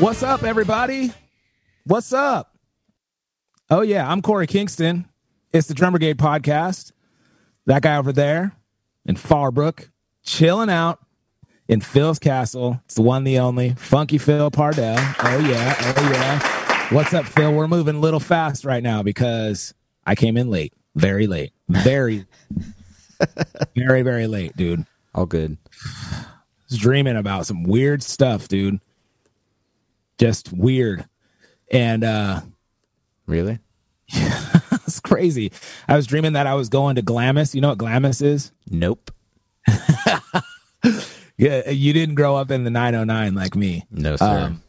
What's up, everybody? What's up? Oh, yeah. I'm Korey Kingston. It's the Drum Brigade podcast. That guy over there in Farbrook, chilling out in Phil's Castle. It's the one, the only Funky Phil Pardell. Oh, yeah. Oh, yeah. What's up, Phil? We're moving a little fast right now because I came in late. Very late. Very, very, very late, dude. All good. I was dreaming about some weird stuff, dude. Just weird. And uh Really? it's crazy. I was dreaming that I was going to Glamis. You know what Glamis is? Nope. Yeah, you didn't grow up in the 909 like me. No, sir. Um,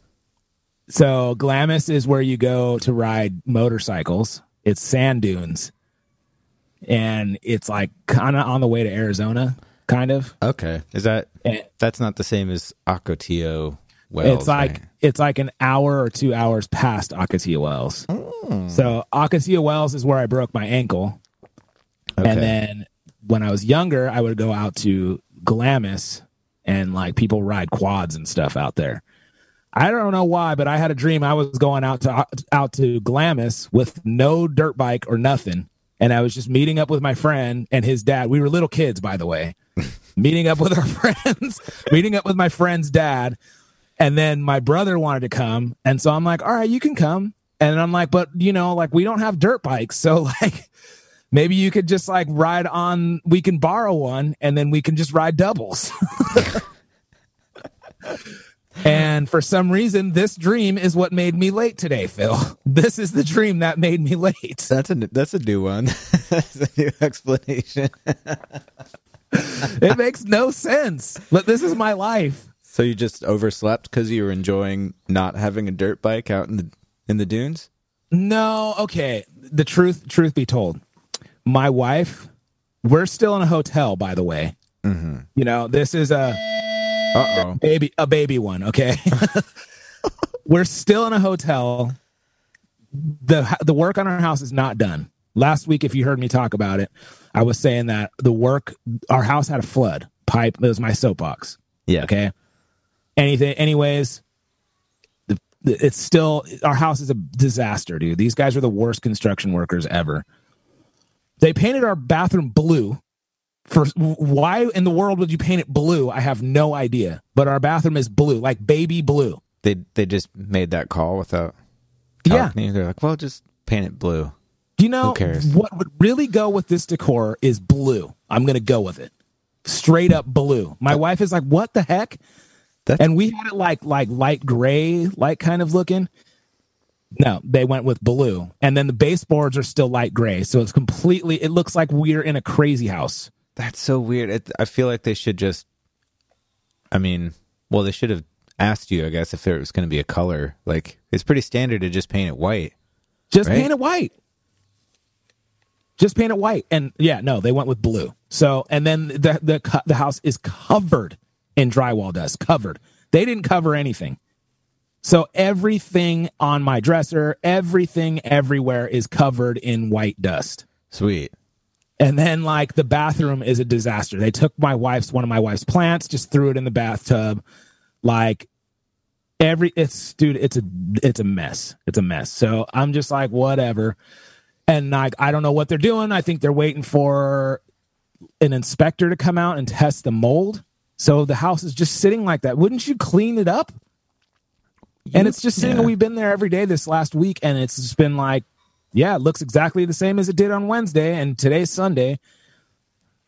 so Glamis is where you go to ride motorcycles. It's sand dunes. And it's like kind of on the way to Arizona, kind of. okay. Is that And that's not the same as Ocotillo Wells? it's like right? it's like an hour or two hours past Ocotillo Wells. Oh. So Ocotillo Wells is where I broke my ankle. Okay. And then when I was younger, I would go out to Glamis and like people ride quads and stuff out there. I don't know why, but I had a dream I was going out to out to Glamis with no dirt bike or nothing. And I was just meeting up with my friend and his dad. We were little kids, by the way. meeting up with our friends, meeting up with my friend's dad. And then my brother wanted to come. And so I'm like, all right, you can come. And I'm like, but you know, like we don't have dirt bikes. So like maybe you could just like ride on we can borrow one and then we can just ride doubles and for some reason this dream is what made me late today phil this is the dream that made me late that's a that's a new one. that's a new explanation. it makes no sense but this is my life so you just overslept because you were enjoying not having a dirt bike out in the in the dunes? no okay. The truth truth be told my wife we're still in a hotel by the way. You know this is a Uh oh. baby a baby one okay? We're still in a hotel. The the work on our house is not done. Last week if you heard me talk about it i was saying that the work our house had a flood. Pipe it was my soapbox. Yeah. okay anything anyways the, the, it's still our house is a disaster dude these guys are the worst construction workers ever they painted our bathroom blue for why in the world would you paint it blue i have no idea but our bathroom is blue like baby blue They they just made that call without yeah talking you. They're like, well, just paint it blue. You know what would really go with this decor is blue. I'm going to go with it. Straight up blue. My wife is like, "What the heck?" That's- and we had it like like light gray, like kind of looking. No, they went with blue. And then the baseboards are still light gray, so it's completely it looks like we're in a crazy house. That's so weird. It, I feel like they should just. I mean, well, they should have asked you, I guess, if it was going to be a color. Like, it's pretty standard to just paint it white. Just Right? paint it white. Just paint it white. And yeah, no, they went with blue. So, and then the the the house is covered in drywall dust, covered. They didn't cover anything. So everything on my dresser, everything everywhere is covered in white dust. Sweet. And then like the bathroom is a disaster. They took my wife's one of my wife's plants, just threw it in the bathtub. Like every it's dude, it's a it's a mess. It's a mess. So I'm just like whatever. And like I don't know what they're doing. I think they're waiting for an inspector to come out and test the mold. So the house is just sitting like that. Wouldn't you clean it up? And it's just sitting. Yeah. We've been there every day this last week, and it's just been like, yeah, it looks exactly the same as it did on Wednesday, and today's Sunday.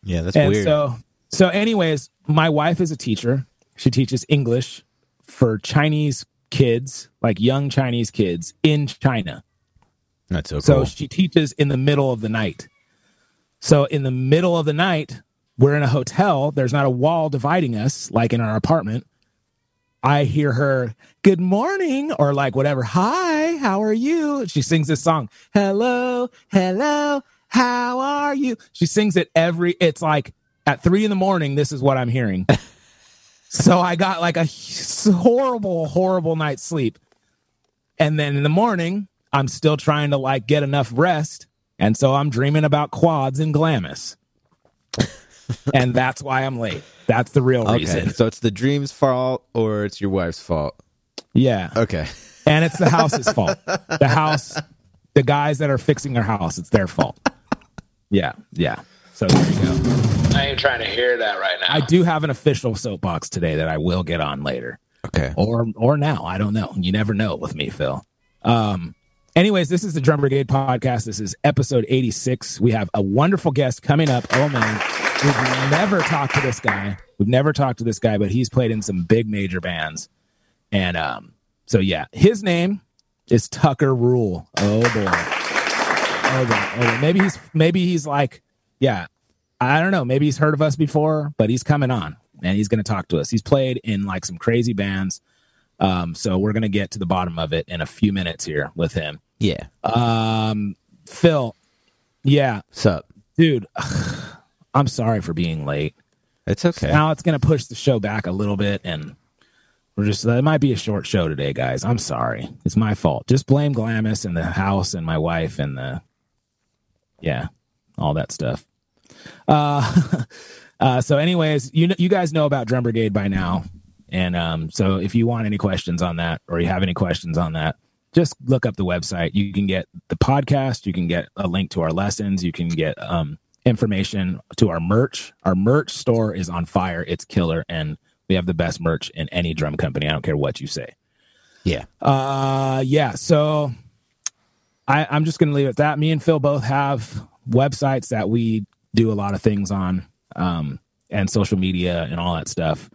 Yeah, that's and weird. so, so, anyways, my wife is a teacher. She teaches English for Chinese kids, like young Chinese kids in China. that's so Cool. So she teaches in the middle of the night. So in the middle of the night, we're in a hotel. There's not a wall dividing us like in our apartment. I hear her, good morning, or like whatever, hi, how are you? She sings this song, hello, hello, how are you? She sings it every, it's like at three in the morning, this is what I'm hearing. so I got like a horrible, horrible night's sleep. And then in the morning, I'm still trying to like get enough rest. And so I'm dreaming about quads and Glamis. and that's why I'm late. That's the real Okay, reason. so it's the dream's fault or it's your wife's fault. Yeah. Okay. And it's the house's fault. The house, the guys that are fixing their house, it's their fault. Yeah. Yeah. So there you go. I ain't trying to hear that right now. I do have an official soapbox today that I will get on later. Okay. or or now. I don't know. You never know with me, Phil. Um. Anyways, this is the Drum Brigade podcast. This is episode 86. We have a wonderful guest coming up. Oh man, we've never talked to this guy. We've never talked to this guy, but he's played in some big major bands. And um, so yeah, his name is Tucker Rule. Oh boy. Oh boy. Oh boy. Maybe he's maybe he's like, yeah, I don't know. Maybe he's heard of us before, but he's coming on and he's going to talk to us. He's played in like some crazy bands. Um, so we're going to get to the bottom of it in a few minutes here with him. Yeah. Um, Phil, yeah, Sup? dude, I'm sorry for being late. It's okay. Now it's going to push the show back a little bit and we're just, it might be a short show today, guys. I'm sorry. It's my fault. Just blame Glamis and the house and my wife and the, yeah, all that stuff. Uh, uh, so anyways, you know, you guys know about Drum Brigade by now. And um, so if you want any questions on that or you have any questions on that, just look up the website. You can get the podcast, you can get a link to our lessons, you can get um, information to our merch. Our merch store is on fire. It's killer and we have the best merch in any drum company. I don't care what you say. yeah. Uh, yeah. So I, I'm just going to leave it at that. Me and Phil both have websites that we do a lot of things on, um, and social media and all that stuff.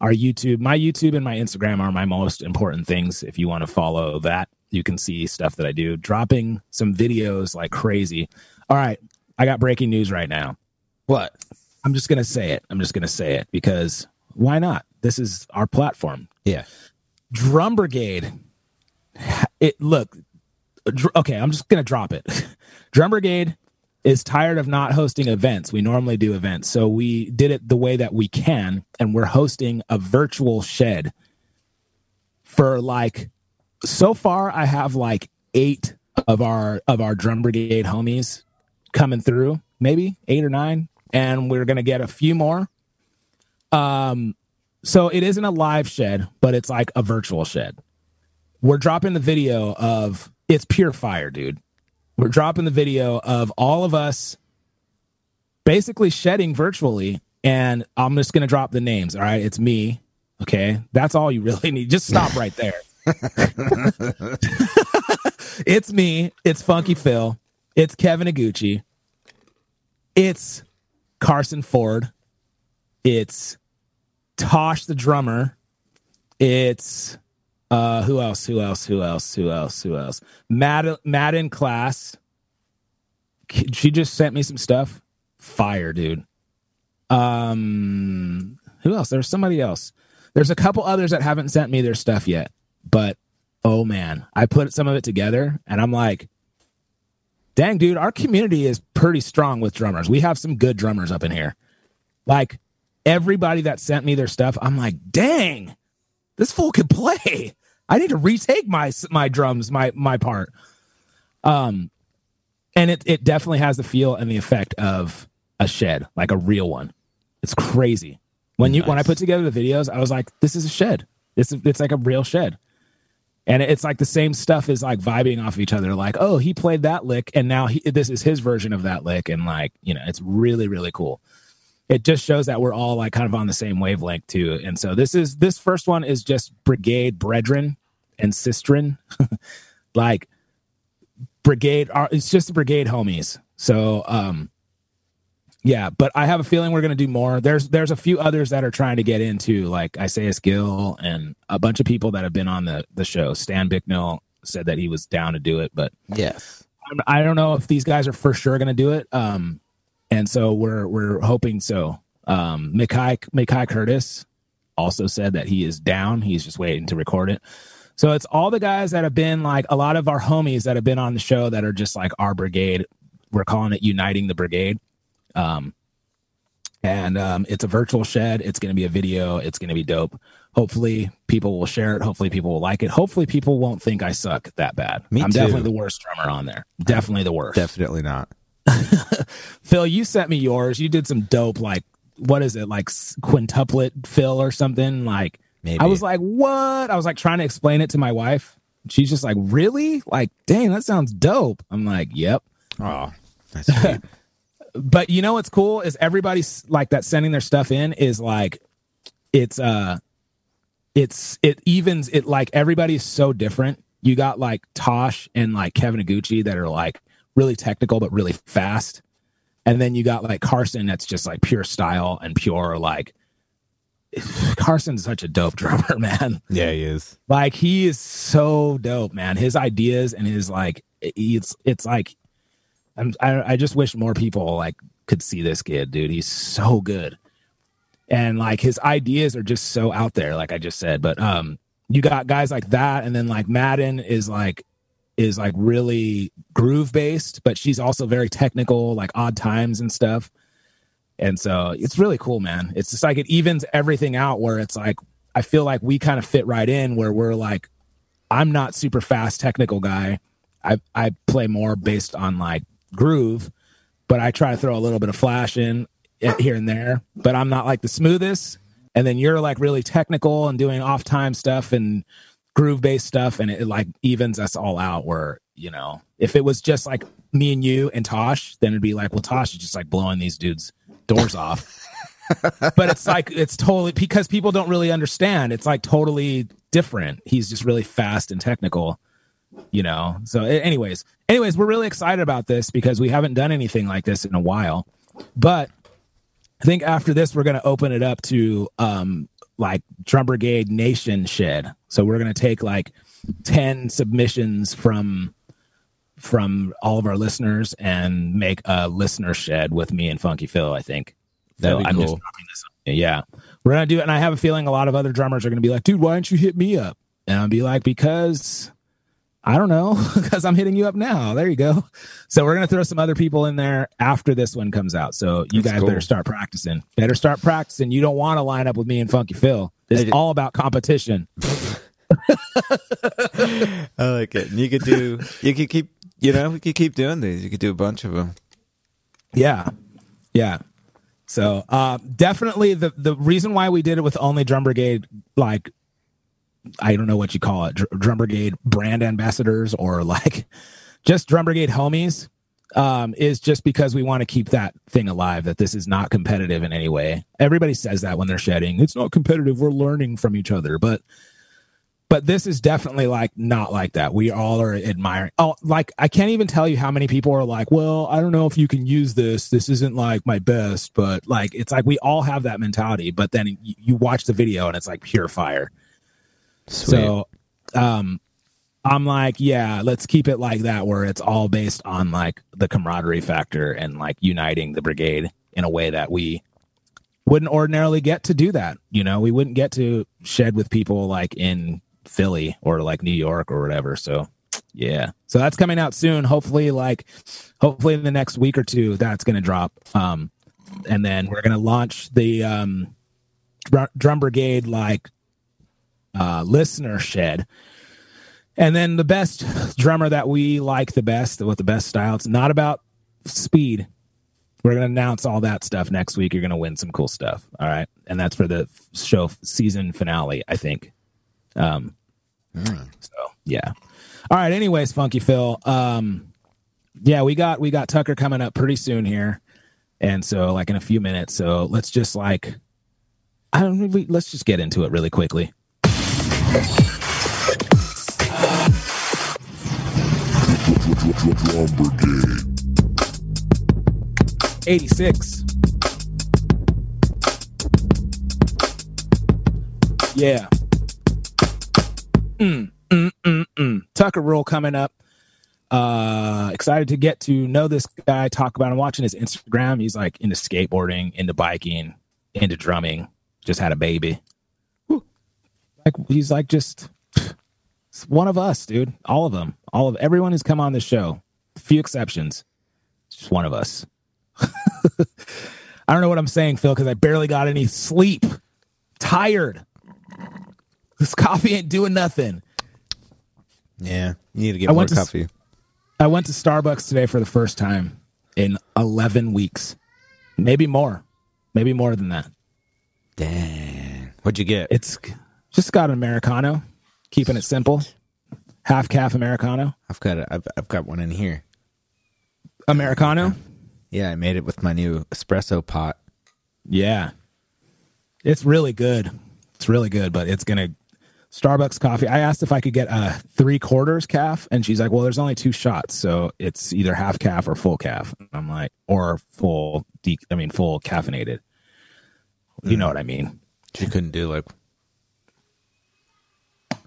Our YouTube, my YouTube and my Instagram are my most important things. If you want to follow that, you can see stuff that I do. Dropping some videos like crazy. All right, I got breaking news right now. What? I'm just going to say it. I'm just going to say it because why not? This is our platform. Yeah. Drum Brigade. It look dr- okay. I'm just gonna drop it. Drum Brigade is tired of not hosting events. We normally do events, so we did it the way that we can, and we're hosting a virtual shed for like. So far, I have like eight of our of our Drum Brigade homies coming through, maybe eight or nine, and we're gonna get a few more. Um, so it isn't a live shed, but it's like a virtual shed. We're dropping the video of it's pure fire, dude. We're dropping the video of all of us basically shedding virtually. And I'm just going to drop the names. All right. It's me. Okay. That's all you really need. Just stop right there. it's me. It's Funky Phil. It's Kevin Aguchi. It's Carson Ford. It's Tosh the drummer. It's uh who else? Who else? Who else? Who else? Who else? Mad Madden class. She just sent me some stuff. Fire, dude. Um who else? There's somebody else. There's a couple others that haven't sent me their stuff yet. But oh man, I put some of it together and I'm like dang dude, our community is pretty strong with drummers. We have some good drummers up in here. Like everybody that sent me their stuff, I'm like, dang, this fool can play. I need to retake my my drums, my my part. Um, and it it definitely has the feel and the effect of a shed, like a real one. It's crazy. When you when I put together the videos, I was like, this is a shed. It's it's like a real shed. And it's like the same stuff is like vibing off of each other. Like, oh, he played that lick, and now he, this is his version of that lick, and like, you know, it's really really cool it just shows that we're all like kind of on the same wavelength too. And so this is this first one is just brigade brethren and sistren, like brigade. It's just brigade homies. So um, yeah. But I have a feeling we're gonna do more. There's there's a few others that are trying to get into like Isaiah Gill and a bunch of people that have been on the the show. Stan Bicknell said that he was down to do it, but Yes. I'm- I don't know if these guys are for sure going to do it. Um, and so we're we're hoping so. Um, Mikai Mikai Curtis also said that he is down. He's just waiting to record it. So it's all the guys that have been like a lot of our homies that have been on the show that are just like our brigade. We're calling it uniting the brigade. Um, and um, it's a virtual shed. It's going to be a video. It's going to be dope. Hopefully, people will share it. Hopefully, people will like it. Hopefully, people won't think I suck that bad. Me I'm too. definitely the worst drummer on there. Definitely the worst. Definitely not. Phil, you sent me yours. You did some dope, like what is it, like quintuplet fill or something? Like Maybe. I was like, what? I was like trying to explain it to my wife. She's just like, really? Like, dang, that sounds dope. I'm like, yep. Oh, that's. But you know what's cool is everybody's like that sending their stuff in is like, it's uh, it's it evens it like everybody's so different. You got like Tosh and like Kevin Aguchi that are like really technical but really fast. And then you got like Carson that's just like pure style and pure like Carson's such a dope drummer, man. yeah, he is. Like he is so dope, man. His ideas and his like it's it's like I'm, I I just wish more people like could see this kid, dude. He's so good. And like his ideas are just so out there like I just said, but um you got guys like that and then like Madden is like is like really groove based, but she's also very technical, like odd times and stuff. And so it's really cool, man. It's just like it evens everything out where it's like I feel like we kind of fit right in where we're like I'm not super fast technical guy. I I play more based on like groove, but I try to throw a little bit of flash in eh, here and there, but I'm not like the smoothest. And then you're like really technical and doing off time stuff and groove based stuff and it, it, like evens us all out where you know if it was just like me and you and tosh then it'd be like well tosh is just like blowing these dudes doors off. But it's like it's totally because people don't really understand. It's like totally different. He's just really fast and technical you know? So anyways anyways we're really excited about this because we haven't done anything like this in a while. But i think after this we're going to open it up to um like drum brigade nation shed so we're going to take like 10 submissions from from all of our listeners and make a listener shed with me and funky phil i think. That'd So be I'm just cool. dropping this on you. yeah. We're gonna do it and i have a feeling a lot of other drummers are gonna be like dude why don't you hit me up? And i'll be like because i don't know because i'm hitting you up now there you go so we're gonna throw some other people in there after this one comes out so you That's guys cool. better start practicing better start practicing you don't want to line up with me and funky phil it's all about competition I like it. And you could do. You could keep. You know, we could keep doing these. You could do a bunch of them. Yeah. Yeah. So uh, definitely the the reason why we did it with only Drum Brigade, like I don't know what you call it, Dr- Drum Brigade brand ambassadors or like just Drum Brigade homies, um, is just because we want to keep that thing alive. That this is not competitive in any way. Everybody says that when they're shedding. It's not competitive. We're learning from each other, but but this is definitely like not like that. We all are admiring. Oh, like I can't even tell you how many people are like, "Well, I don't know if you can use this. This isn't like my best." But like, it's like we all have that mentality. But then you, you watch the video and it's like pure fire. Sweet. So, um, I'm like, yeah, let's keep it like that, where it's all based on like the camaraderie factor and like uniting the brigade in a way that we wouldn't ordinarily get to do that. You know, we wouldn't get to shed with people like in Philly or like New York or whatever. So, yeah. So that's coming out soon. Hopefully, like, hopefully in the next week or two, that's going to drop. Um, and then we're going to launch the um, Dr- Drum Brigade like uh, listener shed. And then the best drummer that we like the best with the best style. It's not about speed. We're going to announce all that stuff next week. You're going to win some cool stuff. All right. And that's for the show season finale, I think. Um, so yeah. All right. Anyways, Funky Phil. Um, yeah, we got, we got Tucker coming up pretty soon here. And so like in a few minutes. So let's just like, I don't. Let's just get into it really quickly. Drum Brigade. 86. Yeah. Mm, mm, mm, mm. Tucker Rule coming up. Uh, excited to get to know this guy, talk about him, watching his Instagram. He's like into skateboarding, into biking, into drumming, just had a baby. Like he's like just one of us, dude. All of them. All of everyone who's come on this show. Few exceptions. Just one of us. I don't know what I'm saying, Phil, because I barely got any sleep. Tired. This coffee ain't doing nothing. Yeah, you need to get I more to coffee. I went to Starbucks today for the first time in 11 weeks. Maybe more. Maybe more than that. Dang, what'd you get? It's just got an Americano, keeping it simple. Half caff Americano. I've got a, I've, I've got one in here. Americano? Yeah, I made it with my new espresso pot. Yeah. It's really good. It's really good, but it's going to Starbucks coffee. I asked if I could get a three quarters caff, and she's like, "Well, there's only two shots, so it's either half caff or full caff." I'm like, or full, de- I mean, full caffeinated. You hmm. know what I mean? You couldn't do like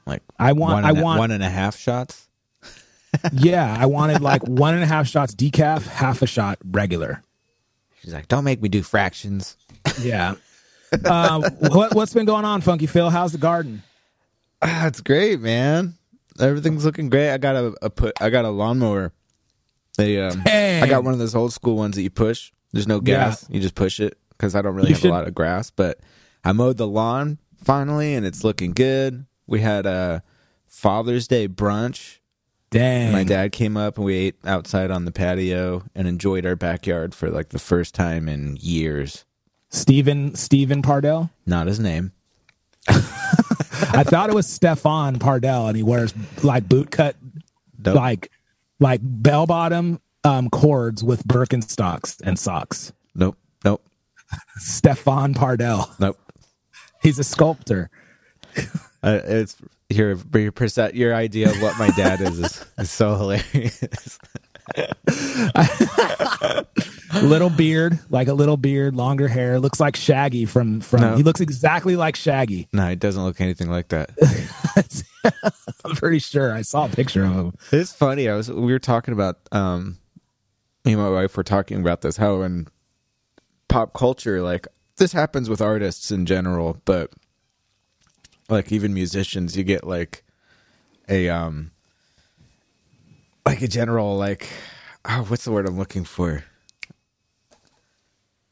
like I want- one I and a- want- one and a half shots. yeah, I wanted like one and a half shots decaf, half a shot regular. She's like, "Don't make me do fractions." Yeah. um, what what's been going on, Funky Phil? How's the garden? Ah, it's great, man. Everything's looking great. I got a, a put. I got a lawnmower. They um, Dang. I got one of those old school ones that you push. There's no Yeah. gas. You just push it because I don't really You have should- a lot of grass. But I mowed the lawn finally, and it's looking good. We had a Father's Day brunch. Dang. My dad came up and we ate outside on the patio and enjoyed our backyard for like the first time in years. Stephen Stephen Pardell. Not his name. I thought it was Stefan Pardell, and he wears like boot cut, Nope. like like bell bottom um, cords with Birkenstocks and socks. Nope. Nope. Stefan Pardell. Nope. He's a sculptor. Uh, it's your your percent your idea of what my dad is is, is so hilarious. little beard, like a little beard, longer hair. Looks like Shaggy from from. No. He looks exactly like Shaggy. no, he doesn't look anything like that. I'm pretty sure I saw a picture of him. It's funny. I was we were talking about um me and my wife were talking about this how in pop culture like this happens with artists in general, but like even musicians, you get like a um like a general like oh what's the word I'm looking for?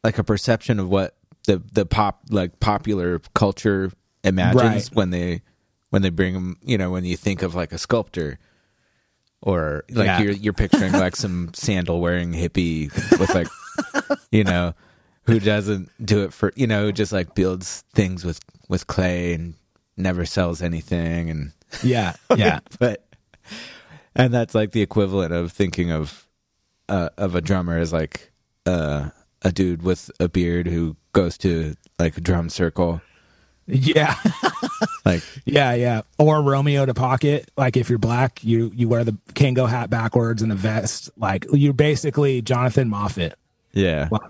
Like a perception of what the the pop like popular culture imagines Right. when they when they bring them, you know, when you think of like a sculptor or like Yeah. you're you're picturing like some sandal wearing hippie with like you know who doesn't do it for you know who just like builds things with with clay and never sells anything and Yeah, yeah, but and that's like the equivalent of thinking of uh, of a drummer as like uh, a dude with a beard who goes to like a drum circle yeah, like yeah, yeah. Or Romeo to pocket. Like if you're black, you you wear the Kangol hat backwards and a vest. Like you're basically Jonathan Moffett. yeah Well,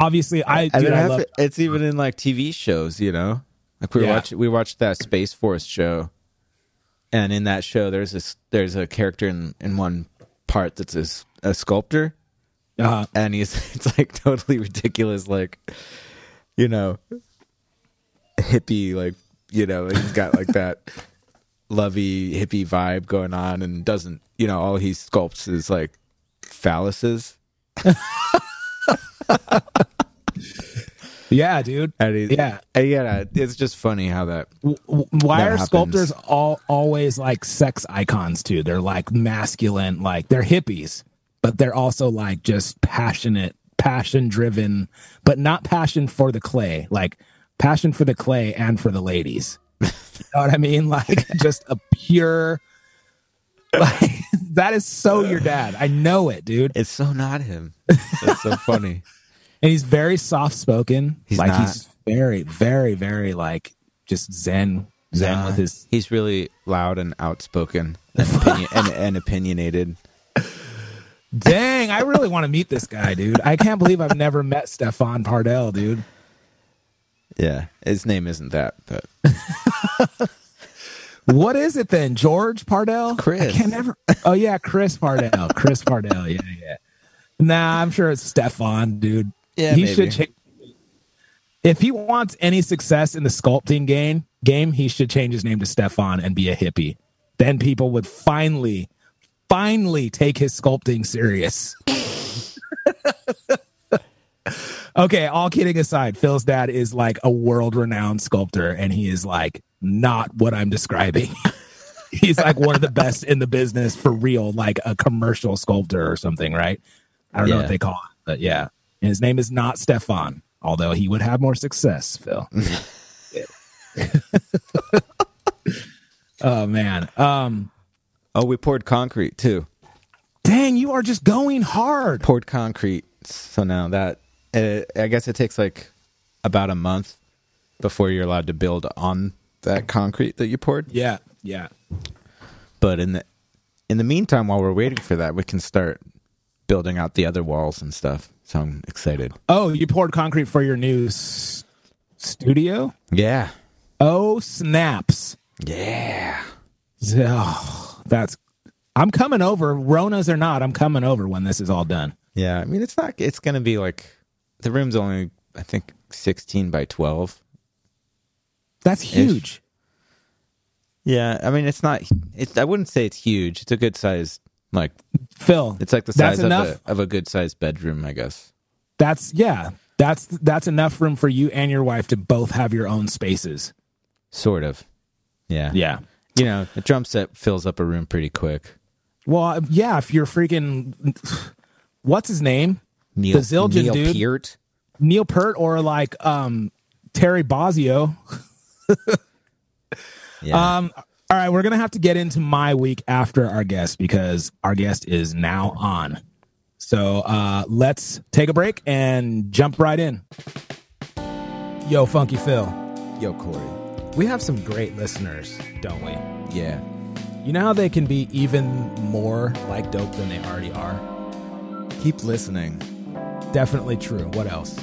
Obviously, I and dude, it I have- love. it's even in like TV shows, you know. Like we Yeah. watched we watched that Space Force show, and in that show, there's this there's a character in in one part that's a sculptor, Uh, and he's it's like totally ridiculous, like you know, hippie, like you know, he's got like that lovey hippie vibe going on, and doesn't you know all he sculpts is like phalluses. yeah, dude. And he, Yeah. and yeah, it's just funny how that Why That are happens. sculptors all always like sex icons too? They're like masculine, like they're hippies, but they're also like just passionate, passion driven, but not passion for the clay, like passion for the clay and for the ladies. you know what I mean? Like just a pure like that is so your dad. I know it, dude. It's so not him. It's so funny. And he's very soft spoken. He's like not. he's very, very, very like just zen, zen Nah, with his He's really loud and outspoken and, opinion, and, and opinionated. Dang, I really want to meet this guy, dude. I can't believe I've never met Stefan Pardell, dude. Yeah, his name isn't that, but What is it then? George Pardell? Chris. I can't never. Oh yeah, Chris Pardell. Chris Pardell. Yeah, yeah. Nah, I'm sure it's Stefan, dude. Yeah, he maybe. should change. If he wants any success in the sculpting game, game, he should change his name to Stefan and be a hippie. Then people would finally, finally take his sculpting serious. okay, all kidding aside, Phil's dad is like a world renowned sculptor and he is like not what I'm describing. He's like one of the best in the business for real, like a commercial sculptor or something, right? I don't know what they call it, but yeah. And his name is not Stefan, although he would have more success, Phil. oh man. Um Oh, we poured concrete too. dang, you are just going hard. Poured concrete. So now that uh, I guess it takes like about a month before you're allowed to build on that concrete that you poured. Yeah, yeah. But in the in the meantime, while we're waiting for that, we can start building out the other walls and stuff. So I'm excited. Oh, you poured concrete for your new s- studio? Yeah. Oh, snaps. Yeah. Oh, that's. I'm coming over. Ronas or not, I'm coming over when this is all done. Yeah. I mean, it's not. It's gonna be like the room's only I think 16 by 12. That's huge. Yeah. I mean, it's not. It's. I wouldn't say it's huge. It's a good size. Like Phil, it's like the size of enough? a, of a good sized bedroom, I guess. that's yeah. That's that's enough room for you and your wife to both have your own spaces. Sort of. Yeah. Yeah. You know, a drum set fills up a room pretty quick. Well, yeah. If you're freaking, what's his name? Neil, The Zildjian Neil dude. Peart. Neil Peart or like um Terry Bozzio. Yeah. Um, all right, we're gonna have to get into my week after our guest because our guest is now on. So uh, let's take a break and jump right in. Yo, Funky Phil, Yo, Korey. we have some great listeners, don't we? Yeah. You know how they can be even more like dope than they already are? Keep listening. Definitely true. What else?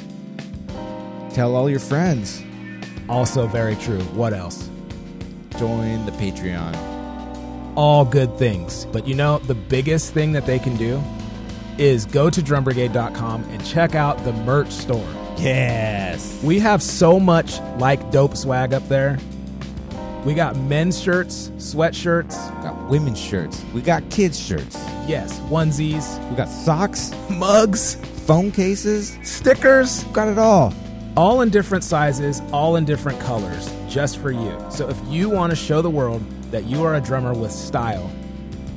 Tell all your friends. Also very true. What else? Join the Patreon. all good things. But you know, the biggest thing that they can do is go to drumbrigade.com and check out the merch store. Yes. We have so much like dope swag up there. We got men's shirts, sweatshirts, Got women's shirts. We got kids shirts. yes, onesies, We got socks, mugs, phone cases. stickers, Got it all. all in different sizes, all in different colors, just for you. So if you want to show the world that you are a drummer with style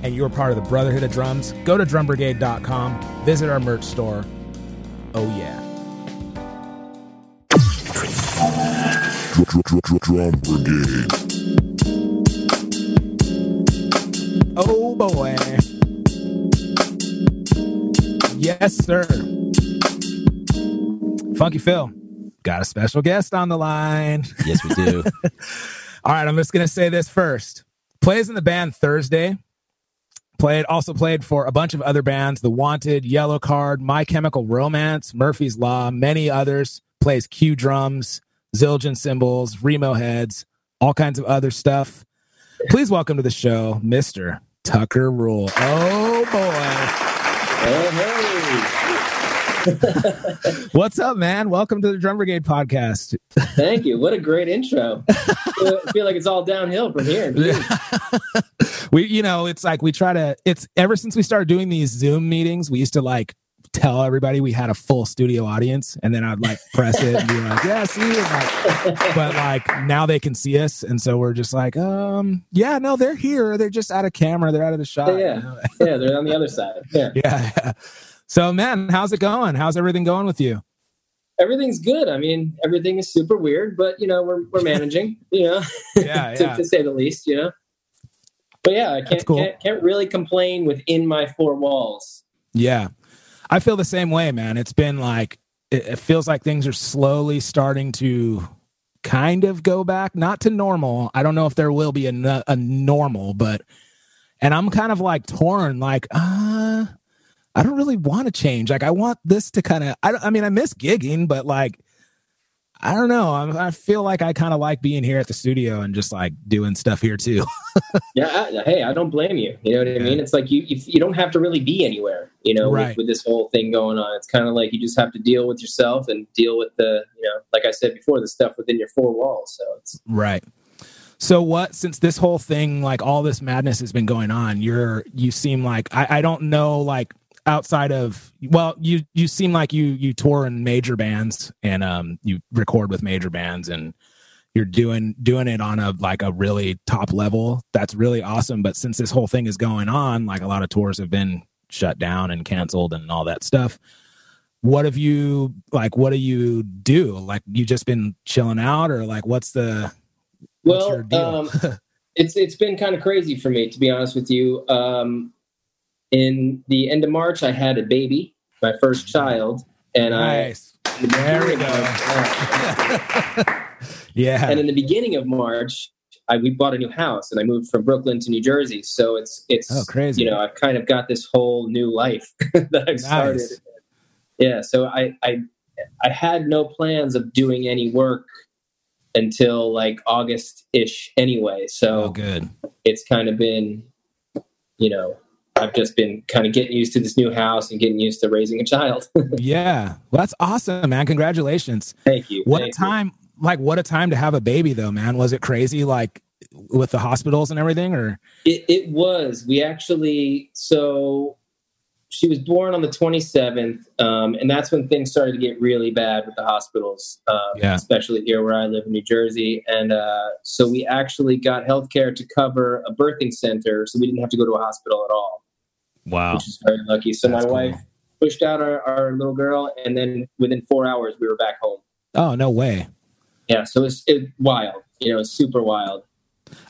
and you're part of the Brotherhood of Drums, go to drumbrigade.com, visit our merch store. Oh, yeah. Drum, brigade. Oh, boy. Yes, sir. Funky Phil, got a special guest on the line. Yes, we do. All right, I'm just gonna say this first. Plays in the band Thursday. Played also played for a bunch of other bands: The Wanted, Yellowcard, My Chemical Romance, Murphy's Law, many others. Plays Q drums, Zildjian cymbals, Remo heads, all kinds of other stuff. Please welcome to the show, Mister Tucker Rule. Oh boy, Hey, hey. what's up, man? Welcome to the Drum Brigade podcast. Thank you. What a great intro. I feel like it's all downhill from here. We you know it's like we try to it's ever since we started doing these zoom meetings we used to like tell everybody we had a full studio audience and then i'd like press it and be like yeah see like, but like now they can see us and so we're just like um yeah no they're here they're just out of camera they're out of the shot you Yeah. know? Yeah, they're on the other side. Yeah. yeah, yeah so man how's it going how's everything going with you Everything's good. I mean, everything is super weird, but you know, we're we're managing, you know, yeah to, yeah to say the least, you know. But yeah, I can't, cool. can't can't really complain within my four walls. Yeah. I feel the same way, man. It's been like, it, it feels like things are slowly starting to kind of go back, not to normal. I don't know if there will be a, a normal, but, and I'm kind of like torn, like, uh, I don't really want to change. Like, I want this to kind of, I, I mean, I miss gigging, but like, I don't know. I, I feel like I kind of like being here at the studio and just like doing stuff here too. Yeah, I, hey, I don't blame you. You know what I mean? It's like you you, you don't have to really be anywhere, you know, Right. with, with this whole thing going on. It's kind of like you just have to deal with yourself and deal with the, you know, like I said before, the stuff within your four walls. So it's Right. So what since this whole thing, like all this madness has been going on, you're you seem like I, I don't know like outside of well, you you seem like you you tour in major bands and um you record with major bands and you're doing doing it on a like a really top level. That's really awesome. But since this whole thing is going on, like a lot of tours have been shut down and canceled and all that stuff. What have you like? What do you do? Like you just been chilling out, or like what's the what's your Well, deal? um, it's it's been kind of crazy for me to be honest with you. Um, in the end of March, I had a baby, my first child, and nice. I. the There we go. yeah. and in the beginning of March, I, we bought a new house, and I moved from Brooklyn to New Jersey. So it's it's Oh, crazy. You know, I've kind of got this whole new life that I've started. Yeah, so I I I had no plans of doing any work until like August ish anyway. So oh, good. it's kind of been, you know, I've just been kind of getting used to this new house and getting used to raising a child. Yeah. Well, that's awesome, man. Congratulations. Thank you. What a Thank you. time! Like, what a time to have a baby, though, man. Was it crazy, like with the hospitals and everything, or It, it was. We actually so she was born on the 27th, um, and that's when things started to get really bad with the hospitals, um, Yeah. especially here where I live in New Jersey. And uh, so we actually got healthcare to cover a birthing center, so we didn't have to go to a hospital at all, wow? which is very lucky. So That's my cool. wife pushed out our, our little girl, and then within four hours we were back home. Oh, no way. Yeah, so it's it, wild. You know, it's super wild.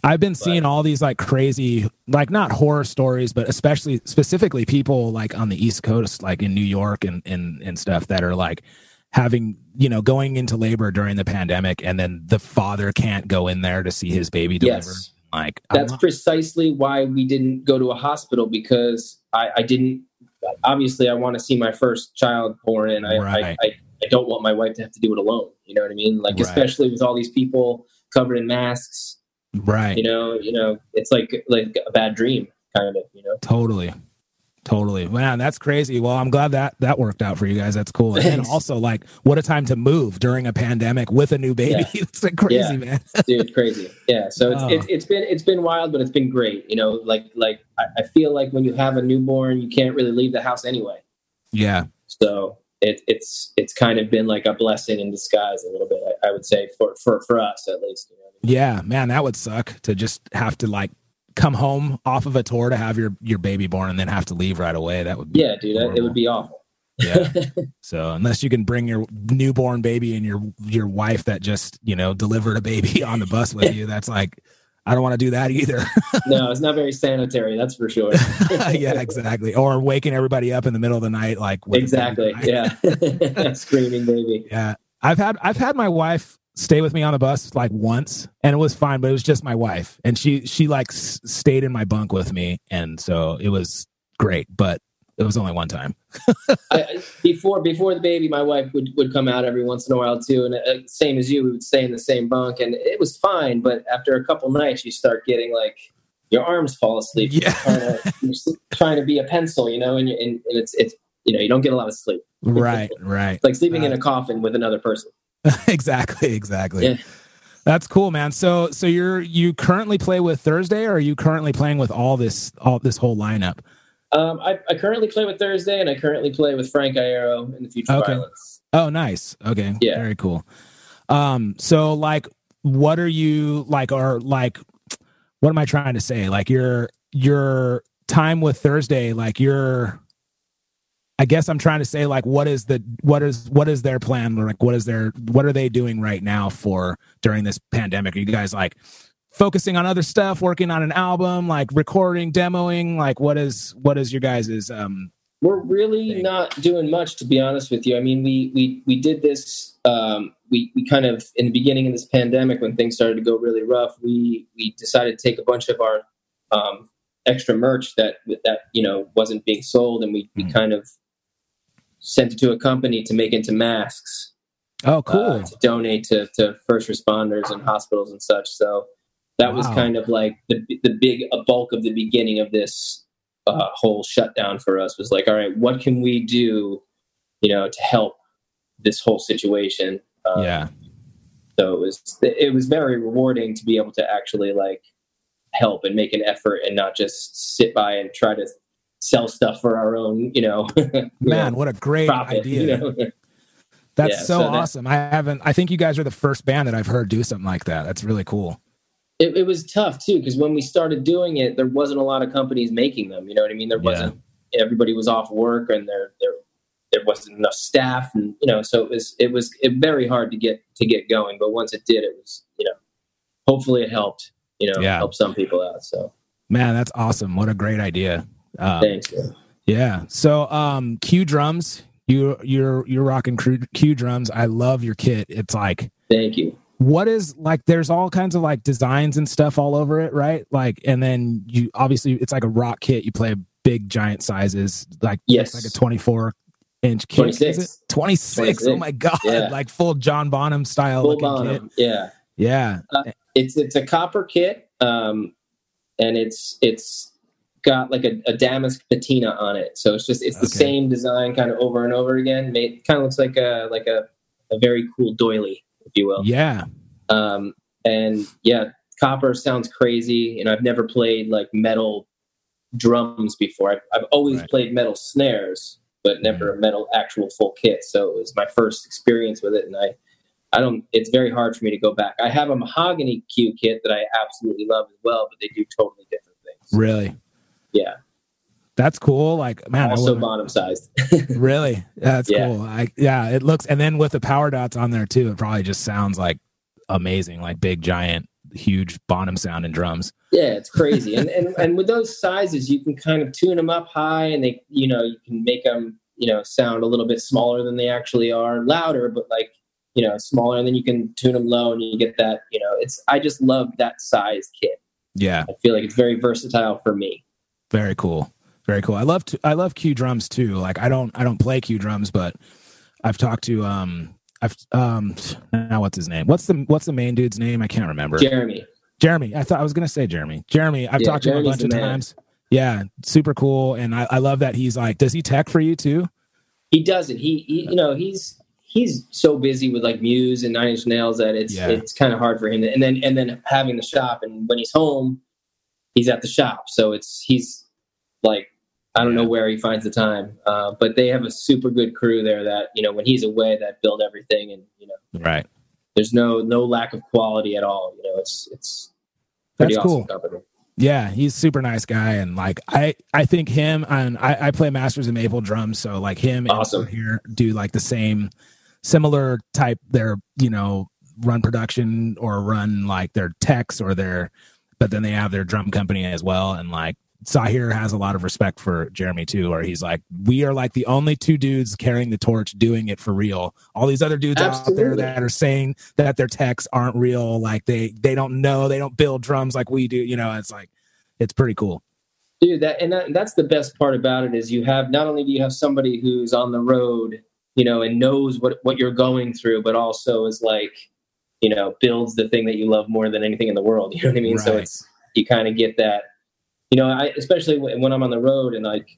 I've been seeing all these like crazy, like not horror stories, but especially specifically people like on the East Coast, like in New York and and and stuff that are like having you know going into labor during the pandemic, and then the father can't go in there to see his baby delivered. Yes. Like that's precisely why we didn't go to a hospital because I, I didn't. Obviously, I want to see my first child born, and I, Right. I, I, I don't want my wife to have to do it alone. You know what I mean? Like, Right. especially with all these people covered in masks. right. You know, you know, it's like like a bad dream, kind of. You know. Totally. Totally. Man, that's crazy. Well, I'm glad that that worked out for you guys. That's cool. And then also like what a time to move during a pandemic with a new baby. Yeah. it's like crazy, Yeah. man. dude crazy yeah so it's, Oh. it's it's been it's been wild but it's been great you know like like I, I feel like when you have a newborn you can't really leave the house anyway Yeah. so it, it's it's kind of been like a blessing in disguise a little bit I, I would say for for for us at least you know? Yeah, man, that would suck to just have to like come home off of a tour to have your your baby born and then have to leave right away. That would be yeah dude that, it would be awful yeah. so unless you can bring your newborn baby and your your wife that just, you know, delivered a baby on the bus with you, that's like I don't want to do that either. no it's not very sanitary that's for sure yeah, exactly. Or waking everybody up in the middle of the night like exactly yeah screaming baby Yeah. I've had I've had my wife stay with me on the bus like once and it was fine, but it was just my wife. And she she like s- stayed in my bunk with me and so it was great, but it was only one time. I, before before the baby, my wife would, would come out every once in a while too, and uh, same as you, we would stay in the same bunk, and it was fine. But after a couple nights, you start getting like your arms fall asleep. Yeah. You're trying, to, you're trying to be a pencil, you know, and, and, and it's it's you know you don't get a lot of sleep. Right, right. It's like sleeping in a coffin with another person. exactly, exactly. Yeah. That's cool, man. So so you're you currently play with Thursday or are you currently playing with all this all this whole lineup? Um, I, I currently play with Thursday, and I currently play with Frank Iero in the Future Okay. Violence. Oh, nice. Okay. Yeah. Very cool. Um, so like what are you like or like what am I trying to say? Like your your time with Thursday, like your I guess I'm trying to say like what is the what is what is their plan? Like what is their what are they doing right now for during this pandemic? Are you guys like focusing on other stuff, working on an album, like recording, demoing? Like what is what is your guys' um We're really thing. not doing much, to be honest with you. I mean, we we we did this. Um, we we kind of in the beginning of this pandemic, when things started to go really rough, we we decided to take a bunch of our um, extra merch that that you know wasn't being sold, and we we Mhm. kind of sent it to a company to make into masks Oh cool. uh, to donate to, to first responders and hospitals and such. So that was kind of like the the big a bulk of the beginning of this uh, whole shutdown for us was like, all right, what can we do, you know, to help this whole situation? Um, yeah. So it was it was very rewarding to be able to actually like help and make an effort and not just sit by and try to sell stuff for our own, you know, you Man, know, what a great profit. idea. You know? That's Yeah, so, so that- awesome. I haven't. I think you guys are the first band that I've heard do something like that. That's really cool. it, it was tough too because when we started doing it, there wasn't a lot of companies making them. You know what I mean? There wasn't. Everybody was off work, and there there there wasn't enough staff, and you know, so it was it was it very hard to get to get going. But once it did, it was you know, hopefully it helped. You know, Yeah. help some people out. So Man, that's awesome. What a great idea. Um, thanks. man. Yeah. So, um, Q drums. You you're you're rocking Q drums. I love your kit. It's like Thank you. what is like there's all kinds of like designs and stuff all over it right like and then you obviously it's like a rock kit you play big giant sizes like Yes. it's like a 24 inch kit is 26. 26 oh my god Yeah. like full john bonham style Full looking Bonham. kit Yeah. yeah it's it's a copper kit um and it's it's got like a, a damask patina on it so it's just it's the Okay. same design kind of over and over again made kind of looks like a like a, a very cool doily if you will yeah um and yeah copper sounds crazy and i've never played like metal drums before i've, I've always Right. Played metal snares but never a metal actual full kit so it was my first experience with it and i I don't. It's very hard for me to go back. I have a mahogany cue kit that I absolutely love as well, but they do totally different things. really Yeah, that's cool like man also bottom sized. really that's Yeah. cool I, yeah it looks and then with the power dots on there too it probably just sounds like amazing like big giant huge bottom sound and drums yeah, it's crazy. And, and and with those sizes, you can kind of tune them up high, and they, you know, you can make them, you know, sound a little bit smaller than they actually are, louder, but like, you know, smaller. And then you can tune them low, and you get that. You know, it's. I just love that size kit. yeah I feel like it's very versatile for me. Very cool. Very cool. I love to, I love Q drums too. Like I don't I don't play Q drums, but I've talked to um I've um now what's his name? What's the what's the main dude's name? I can't remember. Jeremy. Jeremy. I thought I was gonna say Jeremy. Jeremy. I've Yeah, talked to him a bunch of man. times. Yeah, super cool. And I, I love that he's like, does he tech for you too? he doesn't. He, he you know, he's he's so busy with like Muse and Nine Inch Nails that it's Yeah. it's kind of hard for him. And then and then having the shop, and when he's home, he's at the shop. So it's he's like I don't know where he finds the time, uh, but they have a super good crew there that you know when he's away that build everything, and you know Right. there's no no lack of quality at all. You know, it's it's pretty That's awesome cool. company. Yeah, he's a super nice guy, and like I, I think him and I, I play Masters of Maple drums, so like him Awesome. and here do like the same, similar type. Their you know run production or run like their techs or their, but then they have their drum company as well, and like Sahir has a lot of respect for Jeremy too, where he's like, we are like the only two dudes carrying the torch, doing it for real. All these other dudes out there that are saying that their techs aren't real, like they they don't know, they don't build drums like we do. You know, it's like it's pretty cool. dude that and that, that's the best part about it is you have not only do you have somebody who's on the road you know and knows what what you're going through but also is like you know builds the thing that you love more than anything in the world you know what i mean so it's you kind of get that you know i especially when, when i'm on the road and like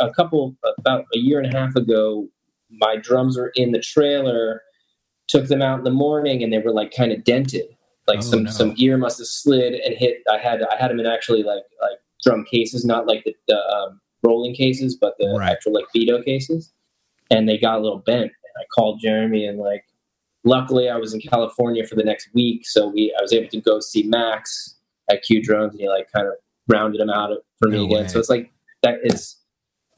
a couple about a year and a half ago my drums were in the trailer took them out in the morning and they were like kind of dented like Oh, some no. some ear must have slid and hit i had i had them in actually like like drum cases not like the, the um, rolling cases but the Right. actual like Vito cases and they got a little bent and i called jeremy and like luckily i was in california for the next week so we i was able to go see max at q drums and he like kind of rounded them out for me again so it's like that is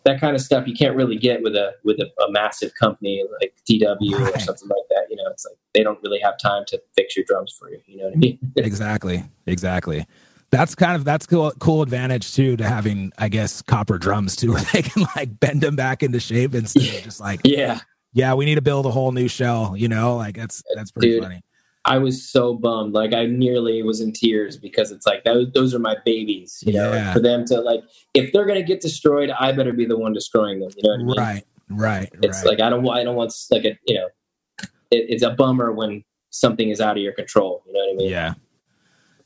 that kind of stuff you can't really get with a with a, a massive company like DW or something like that. You know, it's like they don't really have time to fix your drums for you. You know what I mean? exactly exactly that's kind of that's cool cool advantage too to having i guess copper drums too where they can like bend them back into shape instead of just like yeah, yeah we need to build a whole new shell you know like that's that's pretty Dude. funny I was so bummed. Like I nearly was in tears because it's like those those are my babies. You know, Yeah. for them to like if they're gonna get destroyed, I better be the one destroying them. You know what I mean? right right It's right like I don't want I don't want like a you know, it, it's a bummer when something is out of your control. You know what I mean? yeah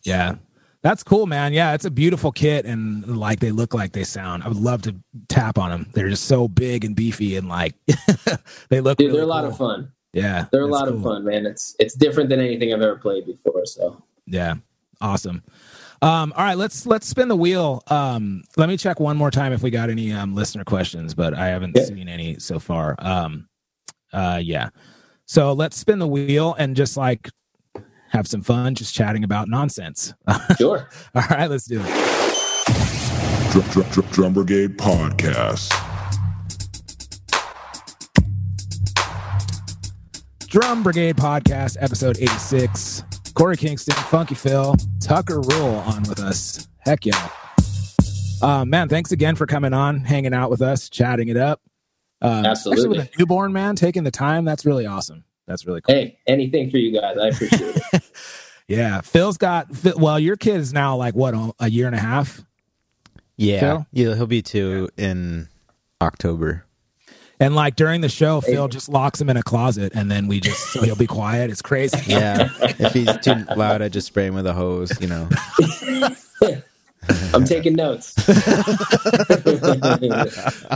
yeah that's cool man yeah it's a beautiful kit and like they look like they sound i would love to tap on them they're just so big and beefy and like they look Dude, really they're a lot of fun. Yeah They're a that's lot of fun, man. It's it's different than anything I've ever played before. So Yeah. Awesome. Um, all right, let's let's spin the wheel. Um, let me check one more time if we got any um, listener questions, but I haven't Yeah. seen any so far. Um, Uh, yeah. So let's spin the wheel and just like have some fun, just chatting about nonsense. Sure. All right, let's do it. Drum, drum, drum, Drum Brigade Podcast. Drum Brigade Podcast, episode 86. Korey Kingston, Funky Phil, Tucker Rule on with us. Heck yeah. Uh, man, thanks again for coming on, hanging out with us, chatting it up. Uh, especially Absolutely. with a newborn man taking the time. That's really awesome. That's really cool. Hey, anything for you guys. I appreciate it. Yeah. Phil's got, well, your kid is now like what, a year and a half? Yeah, Phil? yeah, he'll be two in October. And like during the show, Phil just locks him in a closet and then we just, so he'll be quiet. It's crazy. Yeah, if he's too loud, I just spray him with a hose. You know. I'm taking notes.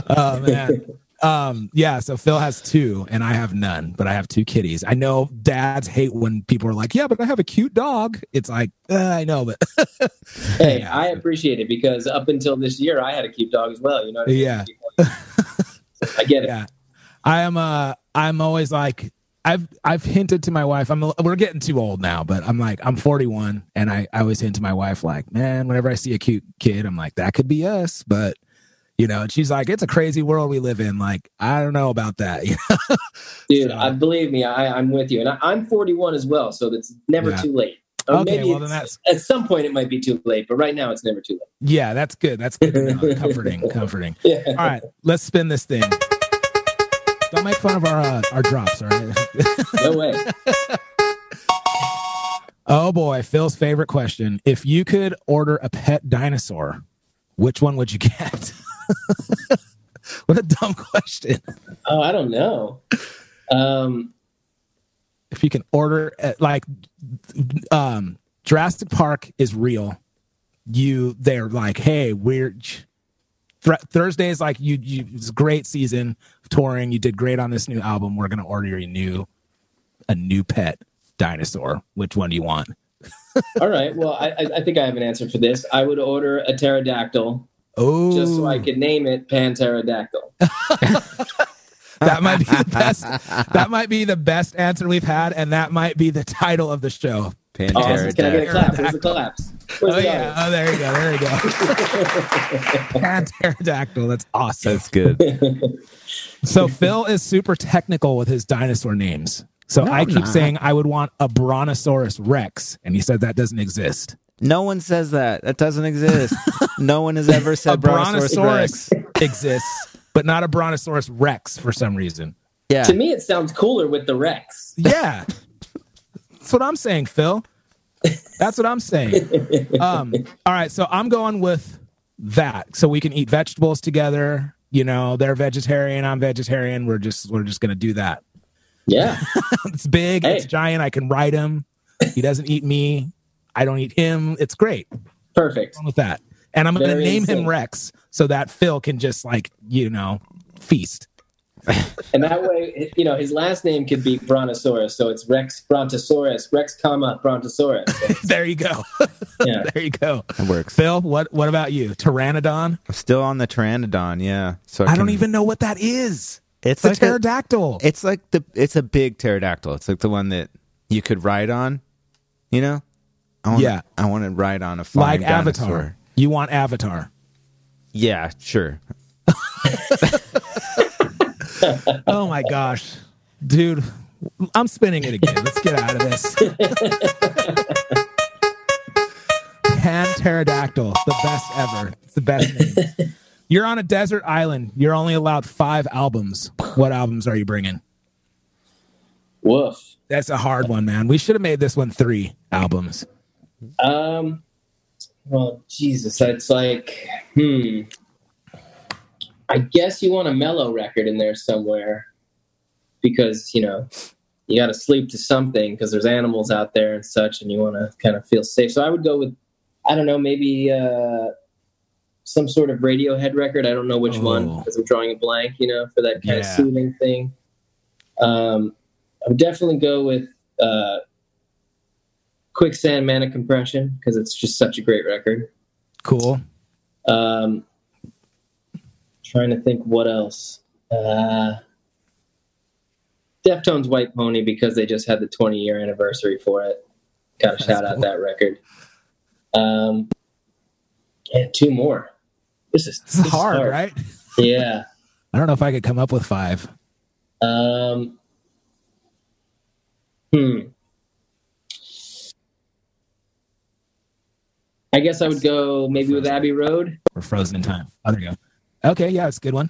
oh man um yeah so phil has two and i have none but i have two kitties i know dads hate when people are like yeah but i have a cute dog it's like uh, i know but hey, I appreciate it because up until this year, I had a cute dog as well. You know what I mean? Yeah. I get it. yeah i am uh i'm always like i've i've hinted to my wife i'm we're getting too old now but i'm like i'm 41 and i, I always hint to my wife like man whenever i see a cute kid i'm like that could be us but you know and she's like it's a crazy world we live in like i don't know about that Dude, So- I believe me, I, I'm with you. And I, I'm 41 as well, so it's never Yeah. too late. Or Okay, maybe well, then that's- at some point it might be too late, but right now it's never too late. yeah that's good that's good comforting comforting Yeah. All right, let's spin this thing. Don't make fun of our uh, our drops, all right? No way. oh boy, Phil's favorite question: If you could order a pet dinosaur, which one would you get? what a dumb question! Oh, I don't know. Um, If you can order, like, um, Jurassic Park is real. You, they're like, hey, we're. Th- Thursday is like you. You it's a great season of touring. You did great on this new album. We're gonna order you a new, a new pet dinosaur. Which one do you want? all right. Well, I, I I think I have an answer for this. I would order a pterodactyl Oh, just so I could name it Panterodactyl. that might be the best. that might be the best answer we've had, and that might be the title of the show. Awesome. Can I get a Pterodactyl. clap? Where's the claps? Where's Oh the yeah, oh there you go, there you go. Pterodactyl. That's awesome. That's good. So Phil is super technical with his dinosaur names. So No, I keep not. saying I would want a Brontosaurus Rex, and he said that doesn't exist. No one says that. That doesn't exist. no one has ever said a Brontosaurus Brontosaurus Rex. exists, but not a Brontosaurus Rex for some reason. Yeah. To me, it sounds cooler with the Rex. Yeah. That's what I'm saying, Phil. That's what I'm saying. Um, all right, so I'm going with that. So we can eat vegetables together. You know, they're vegetarian, I'm vegetarian. We're just we're just gonna do that. Yeah. It's big, it's giant. I can ride him. He doesn't eat me. I don't eat him. It's great. Perfect. With that. And I'm gonna Very name him. Rex so that Phil can just like, you know, feast. And that way, you know, his last name could be Brontosaurus. So it's Rex Brontosaurus, Rex, comma, Brontosaurus. So, There you go. yeah. there you go. That works. Phil, what what about you? Pteranodon? I'm still on the Pteranodon. Yeah. So I don't even know what that is. It's It's a like a, pterodactyl. It's like the. It's a big pterodactyl. It's like the one that you could ride on. You know. I wanna, Yeah. I want to ride on a flying like Avatar. Dinosaur. You want Avatar. Yeah. Sure. Oh my gosh. Dude, I'm spinning it again. Let's get out of this. Pan pterodactyl, the best ever. It's the best name. You're on a desert island. You're only allowed five albums. What albums are you bringing? Woof. That's a hard one, man. We should have made this one three albums. Um, well, Jesus, it's like, hmm. I guess you want a mellow record in there somewhere because, you know, you got to sleep to something because there's animals out there and such, and you want to kind of feel safe. So I would go with, I don't know, maybe uh, some sort of Radiohead record. I don't know which one Oh. because I'm drawing a blank, you know, for that kind of soothing thing. Um, I would definitely go with uh, Quicksand Manic Compression because it's just such a great record. Cool. Um, trying to think what else. Uh, Deftones White Pony because they just had the 20 year anniversary for it. Got to shout out that record. Um, and two more. This is, This is hard, right? Yeah. I don't know if I could come up with five. Um, hmm. I guess I would go maybe with Abbey Road. We're frozen in time. Oh, there you go. Okay, yeah, it's a good one.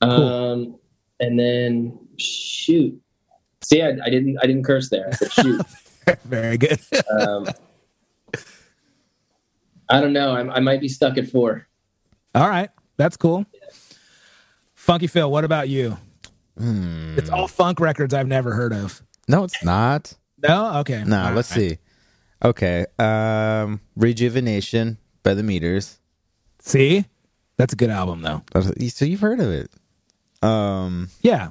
Um, and then shoot. See, I, I didn't I didn't curse there. I said shoot. Very good. um, I don't know. I, I might be stuck at four. All right, that's cool. Funky Phil, what about you? Hmm. It's all funk records I've never heard of. No, it's not. No, okay. No, All let's right. see. Okay. Um Rejuvenation by the Meters. See, that's a good album though. So you've heard of it. Um Yeah,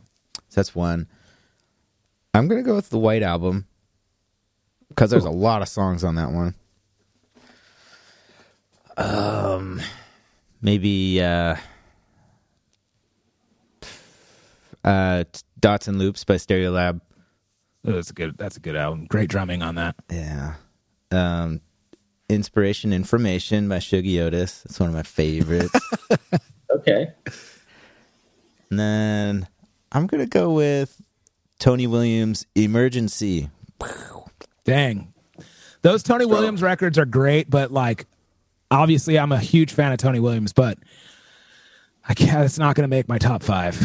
that's one. I'm gonna go with the White Album. Because there's a lot of songs on that one. Um maybe uh uh Dots and Loops by Stereolab. Oh, that's a good. That's a good album. Great drumming on that. Yeah. Um, Inspiration Information by Shuggie Otis. It's one of my favorites. Okay. and then I'm going to go with Tony Williams Emergency. Dang, those Tony Williams records are great, but like, obviously, I'm a huge fan of Tony Williams, but I can't. It's not going to make my top five.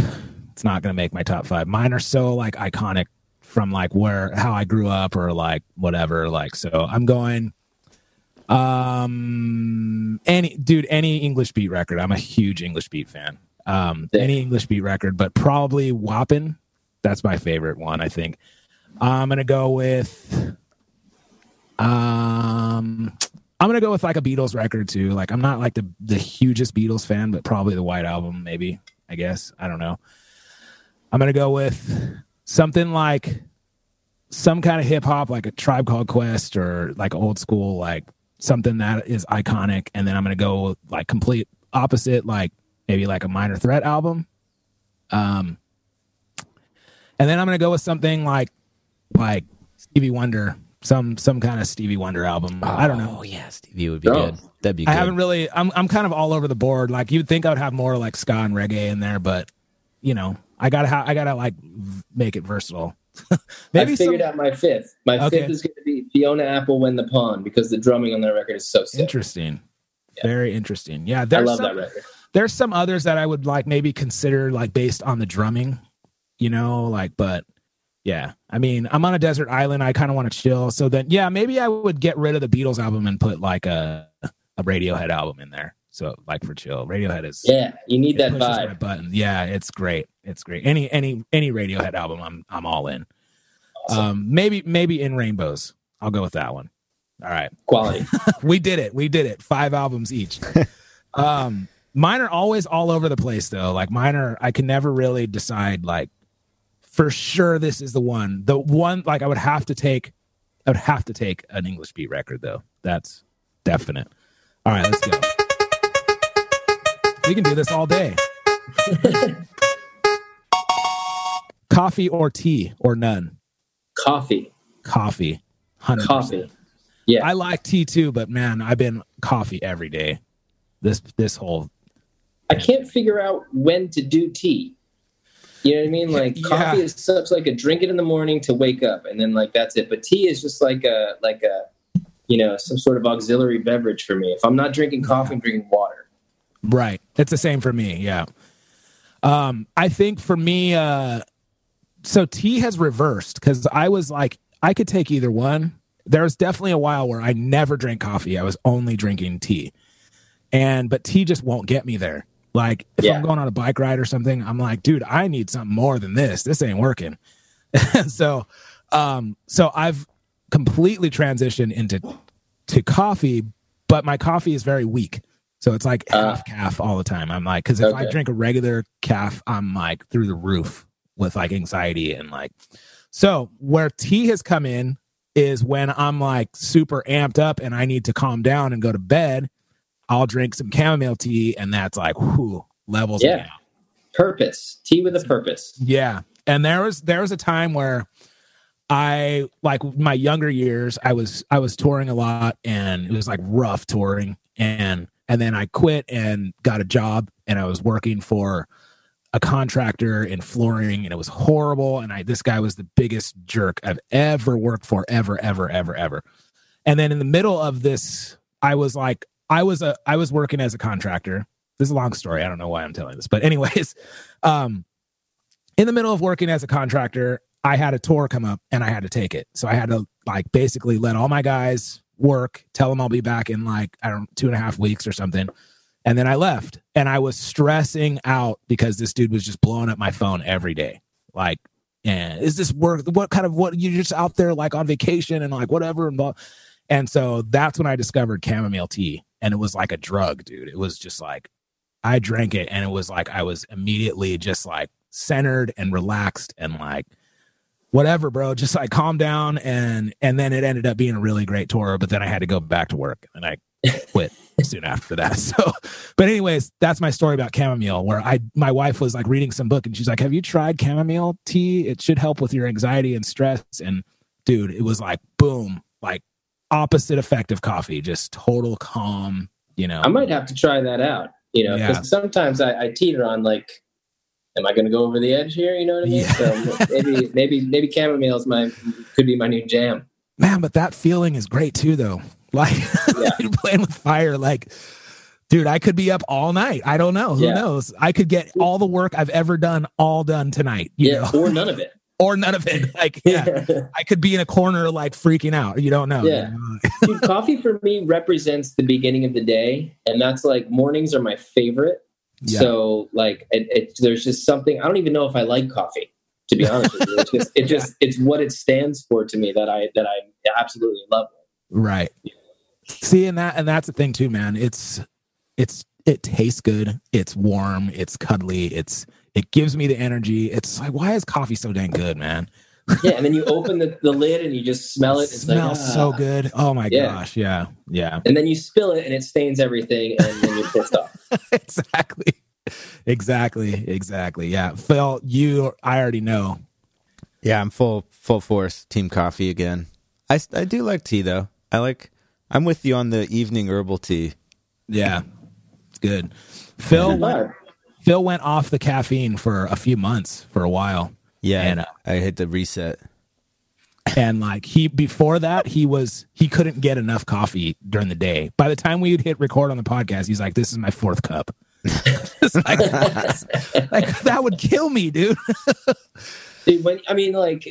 It's not going to make my top five. Mine are so like iconic from like where how I grew up or like whatever. Like, so I'm going. Um, any dude, any English beat record. I'm a huge English beat fan. Um, any English beat record, but probably Wha'ppen. That's my favorite one. I think. I'm gonna go with. Um, I'm gonna go with like a Beatles record too. Like I'm not like the the hugest Beatles fan, but probably the White Album, maybe. I guess I don't know. I'm gonna go with something like some kind of hip hop, like a Tribe Called Quest or like old school, like something that is iconic. And then I'm gonna go like complete opposite, like maybe like a Minor Threat album. Um, and then I'm gonna go with something like like Stevie Wonder, some some kind of Stevie Wonder album. I don't know. Oh, yeah. Stevie would be Oh. good. That'd be good. I haven't really. I'm I'm kind of all over the board. Like you'd think I would have more like ska and reggae in there, but you know, I gotta ha- I gotta like make it versatile. Maybe I figured some out my fifth. My Okay. fifth is going to be Fiona Apple When the pawn because the drumming on that record is so sick. interesting. Very interesting. Yeah, I there's love some, that record. there's some others that I would like maybe consider like based on the drumming, you know, like but yeah. I mean, I'm on a desert island. I kind of want to chill. So then yeah, maybe I would get rid of the Beatles album and put like a a Radiohead album in there. So like for chill. Radiohead is Yeah, you need that vibe. button. Yeah, it's great. It's great. Any any any Radiohead album, I'm I'm all in. Awesome. Um, maybe maybe in Rainbows. I'll go with that one. All right, Quality. we did it. We did it. Five albums each. um, mine are always all over the place though. Like mine are, I can never really decide. Like for sure, this is the one. The one like I would have to take. I would have to take an English beat record though. That's definite. All right, let's go. We can do this all day. Coffee or tea or none? Coffee. Coffee. 100%. Coffee. Yeah. I like tea too, but man, I've been coffee every day. This this whole I can't figure out when to do tea. You know what I mean? Like Yeah. coffee is such like a drink it in the morning to wake up, and then like that's it. But tea is just like a like a you know some sort of auxiliary beverage for me. If I'm not drinking coffee, I'm drinking water. right. It's the same for me. Yeah. Um, I think for me, uh, so tea has reversed because I was like, I could take either one. There was definitely a while where I never drank coffee. I was only drinking tea, and but tea just won't get me there. Like if Yeah. I'm going on a bike ride or something, I'm like, dude, I need something more than this. This ain't working. so, um, so I've completely transitioned into to coffee, but my coffee is very weak. So it's like Uh. half caff all the time. I'm like, because if I drink a regular caff, I'm like through the roof with like anxiety and like. So where tea has come in is when I'm like super amped up and I need to calm down and go to bed. I'll drink some chamomile tea, and that's like, whew, levels Yeah. Purpose. Tea with a purpose. Yeah. And there was there was a time where I like my younger years, I was I was touring a lot and it was like rough touring and and then I quit and got a job and I was working for a contractor in flooring and it was horrible and I this guy was the biggest jerk I've ever worked for ever ever ever ever. And then in the middle of this I was like I was a I was working as a contractor. This is a long story. I don't know why I'm telling this. But anyways, um in the middle of working as a contractor, I had a tour come up and I had to take it. So I had to like basically let all my guys work, tell them I'll be back in like, I don't know, two and a half weeks or something. And then I left and I was stressing out because this dude was just blowing up my phone every day. Like, and is this work? What kind of what you're just out there like on vacation and like whatever and blah. And so that's when I discovered chamomile tea. And it was like a drug, dude. It was just like I drank it and it was like I was immediately just like centered and relaxed and like whatever, bro. Just like calm down and and then it ended up being a really great tour. But then I had to go back to work and I quit soon after that. So, but anyways, that's my story about chamomile. Where I my wife was like reading some book and she's like, "Have you tried chamomile tea? It should help with your anxiety and stress." And dude, it was like boom, like opposite effect of coffee, just total calm. You know, I might have to try that out. You know, because Yeah. sometimes I, I teeter on like, am I going to go over the edge here? You know what I mean? Yeah. So maybe maybe maybe chamomile is my could be my new jam. man, but that feeling is great too, though. Like Yeah. playing with fire, like. Dude, I could be up all night. I don't know. Who Yeah. knows? I could get all the work I've ever done all done tonight. You yeah, know? or none of it. or none of it. Like, yeah, I could be in a corner like freaking out. You don't know. Yeah. Dude, coffee for me represents the beginning of the day, and that's like mornings are my favorite. Yeah. So like, it, it, there's just something I don't even know if I like coffee. To be honest with you, it's just it just it's what it stands for to me that I that I absolutely love. Right. See, and that and that's the thing too, man. It's it's it tastes good. It's warm. It's cuddly. It's it gives me the energy. It's like why is coffee so dang good, man? Yeah, and then you open the, the lid and you just smell it. It's smells like, ah. so good. Oh my Yeah. gosh, yeah, yeah, And then you spill it and it stains everything, and then you're pissed off. exactly, exactly, exactly. Yeah, Phil, you, I already know. Yeah, I'm full full force team coffee again. I I do like tea though. I like. I'm with you on the evening herbal tea. Yeah, it's good. Phil went, Phil went off the caffeine for a few months for a while. Yeah, And, uh, I hit the reset. and like he before that he was he couldn't get enough coffee during the day by the time we would hit record on the podcast he's like this is my fourth cup like, like that would kill me dude Dude, when I mean, like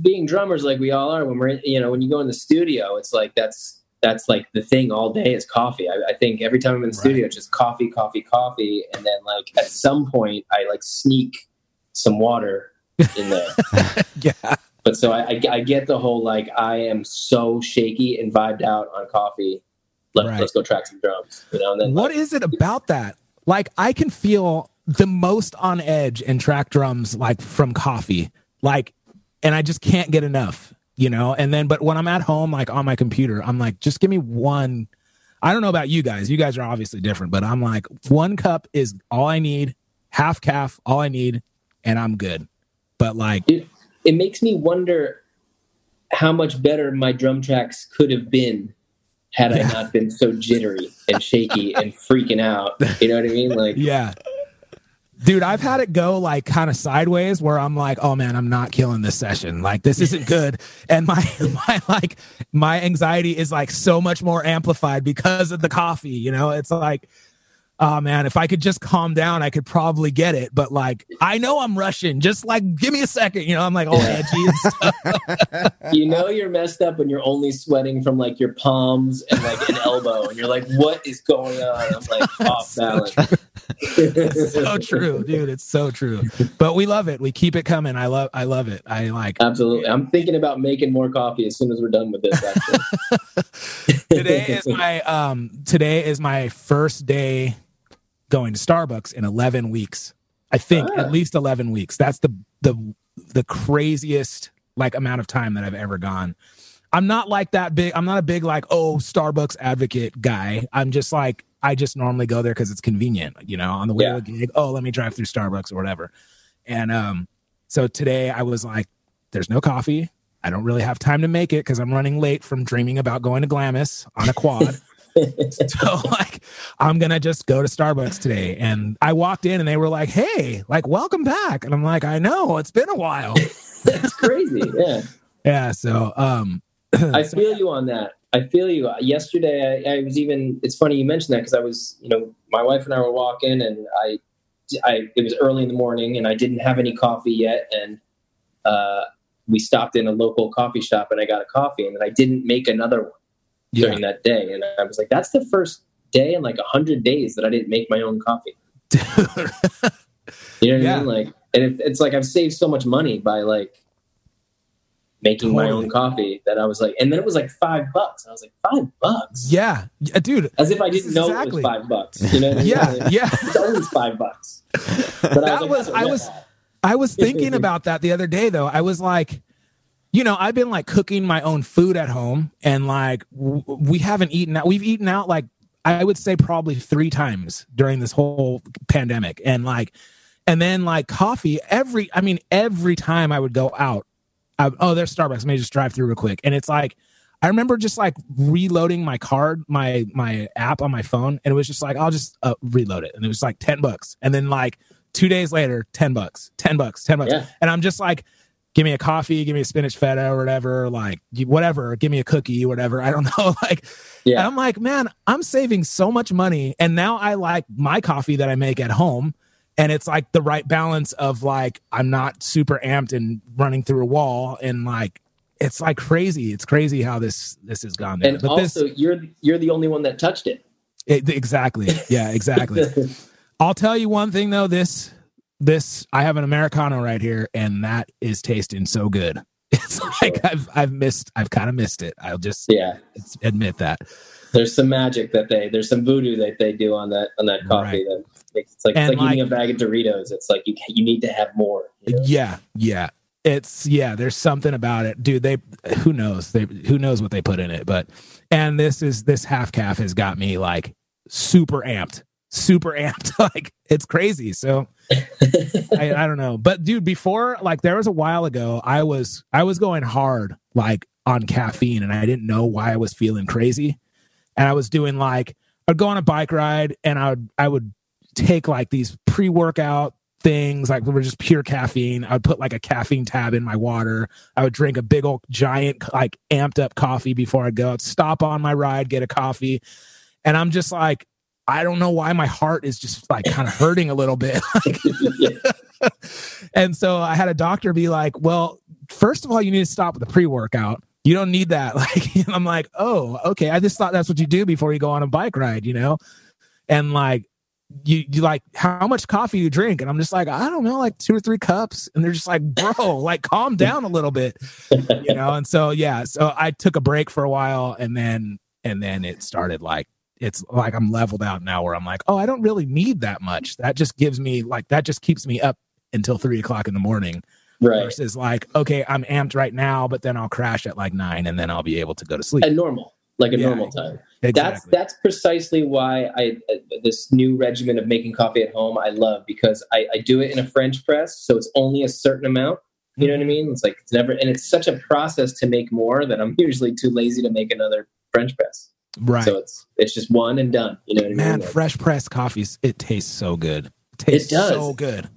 being drummers, like we all are. When we're, in, you know, when you go in the studio, it's like that's that's like the thing all day is coffee. I, I think every time I'm in the studio, it's just coffee, coffee, coffee, and then like at some point, I like sneak some water in there. yeah but so I, I, I get the whole like I am so shaky and vibed out on coffee. Let, Right. Let's go track some drums, you know. And then what like, is it about that like i can feel the most on edge and track drums like from coffee like and i just can't get enough you know and then but when i'm at home like on my computer i'm like just give me one i don't know about you guys you guys are obviously different but i'm like one cup is all i need half caff all i need and i'm good but like it, it makes me wonder how much better my drum tracks could have been had Yeah. I not been so jittery and shaky and freaking out. You know what I mean? Like, yeah dude i've had it go like kind of sideways where i'm like oh man i'm not killing this session like this isn't good and my my like my anxiety is like so much more amplified because of the coffee you know it's like oh man if i could just calm down i could probably get it but like i know i'm rushing just like give me a second you know i'm like oh Yeah. edgy and stuff. you know, you're messed up when you're only sweating from like your palms and like an elbow, and you're like, "What is going on?" I'm like off balance. it's so true dude it's so true but we love it we keep it coming i love i love it i like Absolutely. I'm thinking about making more coffee as soon as we're done with this. Actually, today is my um today is my first day going to Starbucks in 11 weeks. I think Ah. at least 11 weeks. That's the the the craziest like amount of time that I've ever gone. I'm not like that big I'm not a big like oh Starbucks advocate guy. I'm just like I just normally go there cuz it's convenient, you know, on the way Yeah. to a gig. Oh, let me drive through Starbucks or whatever. And um So today I was like, there's no coffee. I don't really have time to make it because I'm running late from dreaming about going to Glamis on a quad. so like I'm gonna just go to Starbucks today. And I walked in and they were like, Hey, like welcome back. And I'm like, I know, it's been a while. That's crazy. Yeah. yeah. So um I feel you on that. I feel you. Yesterday, I, I was even. It's funny you mentioned that because I was, you know, my wife and I were walking, and I, I it was early in the morning, and I didn't have any coffee yet, and uh, we stopped in a local coffee shop, and I got a coffee, and then I didn't make another one yeah. during that day, and I was like, that's the first day in like a hundred days that I didn't make my own coffee. you know what Yeah. I mean? Like, and it, it's like I've saved so much money by like making my own coffee that I was like, and then it was like five bucks. I was like, five bucks, yeah. Yeah, dude. as if I didn't know exactly- it was five bucks. You know? What I mean? Yeah, Like, yeah. It's always five bucks. But That like, was- "Oh, I yeah." was- I was thinking about that the other day though. I was like, you know, I've been like cooking my own food at home and like w- we haven't eaten out. We've eaten out like I would say probably 3 times during this whole pandemic. And like and then like coffee every I mean every time I would go out I, oh there's Starbucks. Let me just drive through real quick. And it's like I remember just like reloading my card, my my app on my phone, and it was just like I'll just uh, reload it, and it was like ten bucks, and then like two days later, ten bucks, ten bucks, ten bucks, Yeah. and I'm just like, give me a coffee, give me a spinach feta or whatever, like whatever, give me a cookie, whatever. I don't know, like, and Yeah. I'm like, man, I'm saving so much money, and now I like my coffee that I make at home. And it's like the right balance of like I'm not super amped and running through a wall and like it's like crazy. It's crazy how this this has gone down. And but also, this you're you're the only one that touched it. it, exactly, yeah, exactly. I'll tell you one thing though. This this I have an americano right here, and that is tasting so good. It's like I've I've missed I've kind of missed it. I'll just yeah. admit that. There's some magic that they there's some voodoo that they do on that on that coffee that makes it's like And it's like, eating a bag of Doritos. It's like you you need to have more. you know? Yeah, yeah. It's yeah, there's something about it. Dude, they who knows? They who knows what they put in it, but and this is this half caff has got me like super amped. Super amped. like it's crazy. So I, I don't know. But dude, before like there was a while ago, I was I was going hard like on caffeine and I didn't know why I was feeling crazy. And I was doing like I'd go on a bike ride and I would I would take like these pre-workout things like we were just pure caffeine. I would put like a caffeine tab in my water. I would drink a big old giant like amped up coffee before I'd go. I'd stop on my ride, get a coffee. And I'm just like, I don't know why my heart is just like kind of hurting a little bit. And so I had a doctor be like, "Well, first of all, you need to stop with the pre-workout. You don't need that." Like, I'm like, "Oh, okay. I just thought that's what you do before you go on a bike ride, you know?" And like, you you like how much coffee you drink, and I'm just like, I don't know, like two or three cups, and they're just like, "Bro, like, calm down a little bit," you know. And so yeah, so I took a break for a while, and then and then it started like it's like I'm leveled out now where I'm like, oh, I don't really need that much. That just gives me like that just keeps me up until three o'clock in the morning right. versus like, okay, I'm amped right now, but then I'll crash at like nine and then I'll be able to go to sleep. And normal, like a Yeah. normal time. exactly. That's that's precisely why I uh, this new regimen of making coffee at home I love because I, I do it in a French press, so it's only a certain amount. You know what I mean? It's like it's never, and it's such a process to make more that I'm usually too lazy to make another French press. Right. So it's it's just one and done. You know what I mean? Man, Like, fresh pressed coffees, it tastes so good. It tastes does. so good.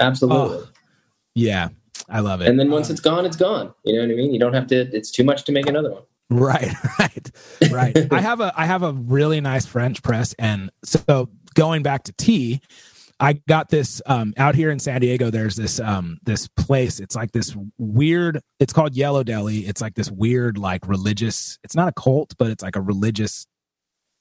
absolutely. Oh, Yeah, I love it. and then once Uh, it's gone, it's gone. You know what I mean? You don't have to. It's too much to make another one. Right, right, right. I have a I have a really nice French press, and so going back to tea, I got this um, out here in San Diego. There's this um, this place. It's like this weird. It's called Yellow Deli. It's like this weird, like religious. It's not a cult, but it's like a religious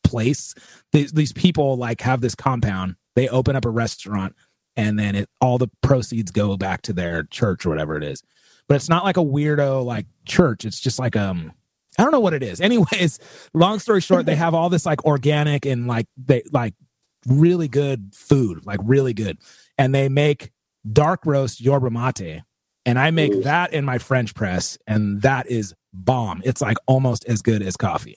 place. These these people like have this compound. They open up a restaurant, and then it all the proceeds go back to their church or whatever it is. But it's not like a weirdo like church. It's just like um I don't know what it is. Anyways, long story short, they have all this like organic and like they like really good food, like really good. And they make dark roast yerba mate. And I make Ooh. that in my French press, and that is bomb. It's like almost as good as coffee.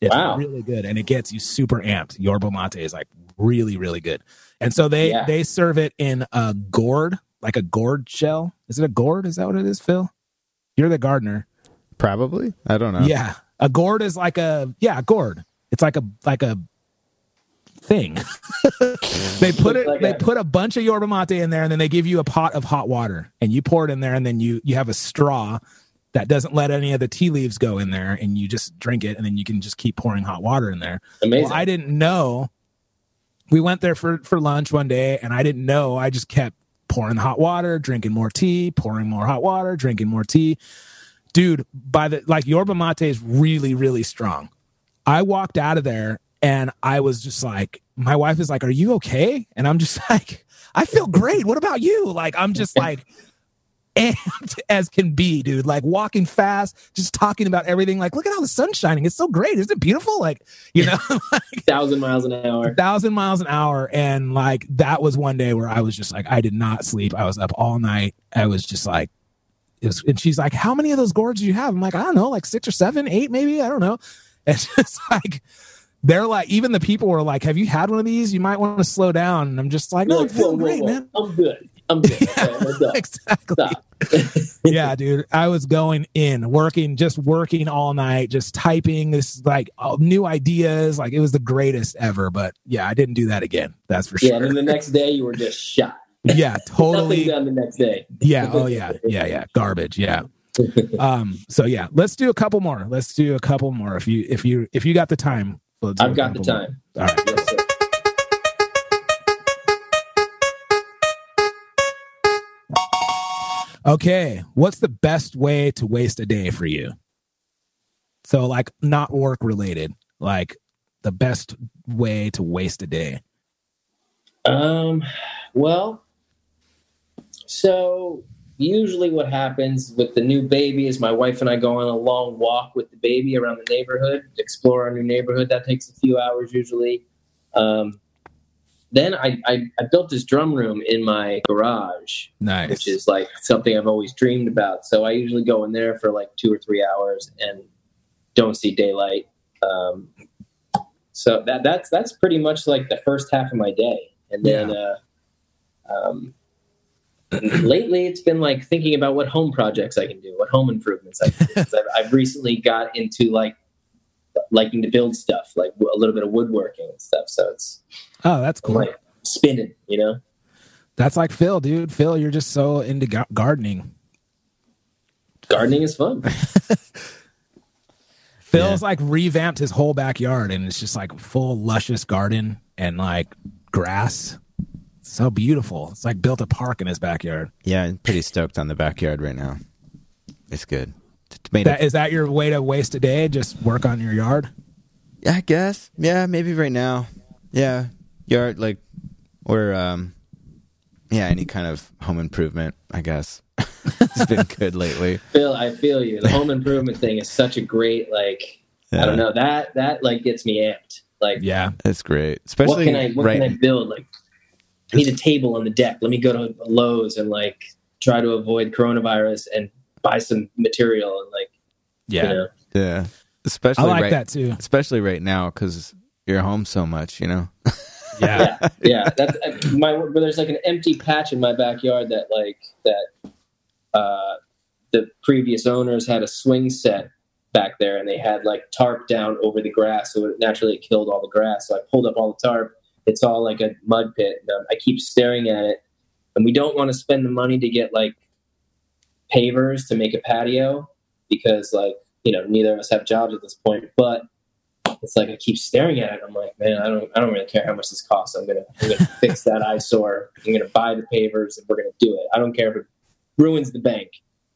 It's Wow. really good, and it gets you super amped. Yerba mate is like really, really good. And so they Yeah. they serve it in a gourd, like a gourd shell. Is it a gourd? Is that what it is, Phil? You're the gardener. Probably. I don't know. Yeah, a gourd is like a yeah, a gourd. It's like a like a thing. they put it. Like they a- put a bunch of yerba mate in there, and then they give you a pot of hot water, and you pour it in there, and then you you have a straw that doesn't let any of the tea leaves go in there, and you just drink it, and then you can just keep pouring hot water in there. Amazing. Well, I didn't know. We went there for for lunch one day, and I didn't know. I just kept pouring the hot water, drinking more tea, pouring more hot water, drinking more tea. Dude, by the like yerba mate is really really strong. I walked out of there and I was just like, my wife is like, "Are you okay?" And I'm just like, "I feel great. What about you?" Like I'm just like amped as can be, dude. Like walking fast, just talking about everything. Like, look at how the sun's shining. It's so great. Isn't it beautiful? Like, you know, thousand miles an hour. thousand miles an hour. And like that was one day where I was just like, I did not sleep. I was up all night. I was just like, it was, and she's like, How many of those gourds do you have? I'm like, I don't know, like six or seven, eight, maybe. I don't know. And it's just like they're like, even the people were like, Have you had one of these? You might want to slow down. And I'm just like, No, You're I'm feeling great, whoa. man. I'm good. I'm good. Let's go. exactly. Yeah, dude. I was going in, working, just working all night, just typing this like uh, new ideas. Like it was the greatest ever. But yeah, I didn't do that again. That's for Yeah, sure. and then the next day you were just shot. yeah, totally. Nothing done the next day. Yeah. Oh yeah. Yeah. Yeah. Garbage. Yeah. Um. So yeah, let's do a couple more. Let's do a couple more. If you if you if you got the time, let's I've got the time. All right. Yes. Okay. What's the best way to waste a day for you? So like not work related. Like the best way to waste a day. Um, well, so usually what happens with the new baby is my wife and I go on a long walk with the baby around the neighborhood, explore our new neighborhood. That takes a few hours usually. Um, then I, I, I built this drum room in my garage, Nice. which is like something I've always dreamed about. So I usually go in there for like two or three hours and don't see daylight. Um, so that that's that's pretty much like the first half of my day, and then uh, um, lately it's been like thinking about what home projects I can do, what home improvements I can do. 'Cause I've, I've recently got into like liking to build stuff, like a little bit of woodworking and stuff. So it's oh, that's I'm cool. like spinning, you know. That's like Phil, dude. Phil, you're just so into ga- gardening. Gardening is fun. Phil's like revamped his whole backyard and it's just like full luscious garden and like grass. So beautiful. It's like built a park in his backyard. Yeah, I'm pretty stoked on the backyard right now. It's good. It's made That that your way to waste a day? Just work on your yard? yeah, I guess. Yeah, maybe right now. Yeah, yard like or um, yeah, any kind of home improvement. I guess it's been good lately. Phil, I feel you. The home improvement thing is such a great like. I don't know that that like gets me amped. Like, Yeah. It's great, what especially can I what right. can I build? Like, I need a table on the deck. Let me go to Lowe's and like try to avoid coronavirus and buy some material and like Yeah. you know. yeah, I like right, that too. especially right now because you're home so much. You know. Yeah. yeah, yeah. That's uh, my. But there's like an empty patch in my backyard that like that. Uh, the previous owners had a swing set back there, and they had like tarp down over the grass, so it naturally killed all the grass. So I pulled up all the tarp. It's all like a mud pit. And, um, I keep staring at it, and we don't want to spend the money to get like pavers to make a patio because like you know neither of us have jobs at this point, but it's like I keep staring at it. I'm like, man, I don't, I don't really care how much this costs. I'm gonna, I'm gonna fix that eyesore. I'm gonna buy the pavers, and we're gonna do it. I don't care if it ruins the bank.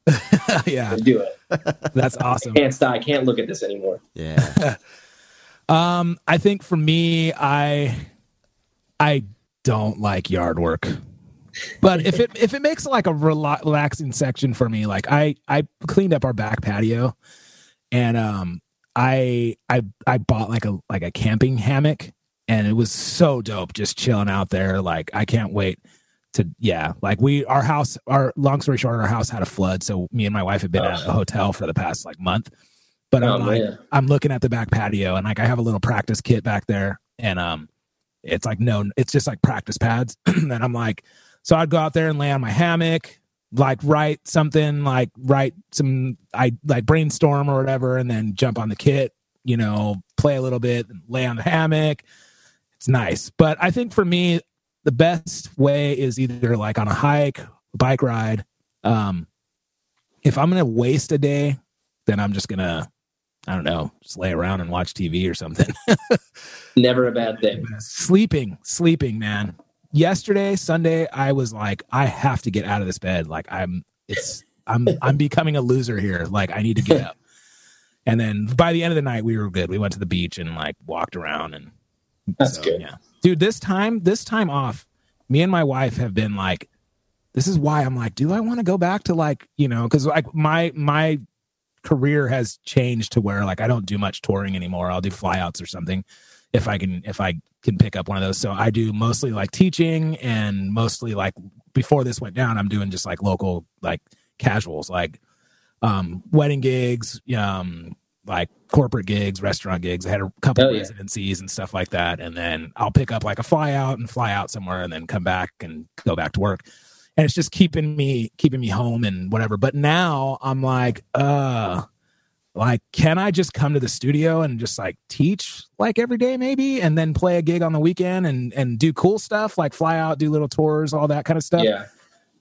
yeah. Do it. That's awesome. Can't stop. I can't look at this anymore. Yeah. Um, I think for me, I I don't like yard work. But if it if it makes like a relaxing section for me, like I I cleaned up our back patio, and um I I I bought like a like a camping hammock, and it was so dope just chilling out there. Like I can't wait to yeah. Like we our house our long story short, our house had a flood, so me and my wife have been at a hotel for the past like month. But Oh, I'm like man. I'm looking at the back patio, and like I have a little practice kit back there, and um it's like no it's just like practice pads and i'm like So I'd go out there and lay on my hammock, like write something, like write some, I like brainstorm or whatever, and then jump on the kit, you know, play a little bit, lay on the hammock. It's nice. But I think for me, the best way is either like on a hike, bike ride. Um, if I'm to waste a day, then I'm just to, I don't know, just lay around and watch TV or something. Never a bad thing. sleeping, sleeping, man. Yesterday, Sunday, I was like, I have to get out of this bed. Like I'm, it's, I'm, I'm becoming a loser here. Like I need to get up. And then by the end of the night, we were good. We went to the beach and like walked around and That's so, good. Yeah. Dude, this time, this time off, me and my wife have been like, this is why I'm like, do I want to go back to like, you know, because like my my career has changed to where like I don't do much touring anymore. I'll do flyouts or something if I can if I can pick up one of those. So I do mostly like teaching and mostly like before this went down, I'm doing just like local like casuals, like um wedding gigs, um like corporate gigs, restaurant gigs. I had a couple of yeah. residencies and stuff like that. And then I'll pick up like a fly out and fly out somewhere and then come back and go back to work. And it's just keeping me keeping me home and whatever. But now I'm like, uh like can I just come to the studio and just like teach like every day maybe and then play a gig on the weekend and and do cool stuff like fly out, do little tours, all that kind of stuff Yeah.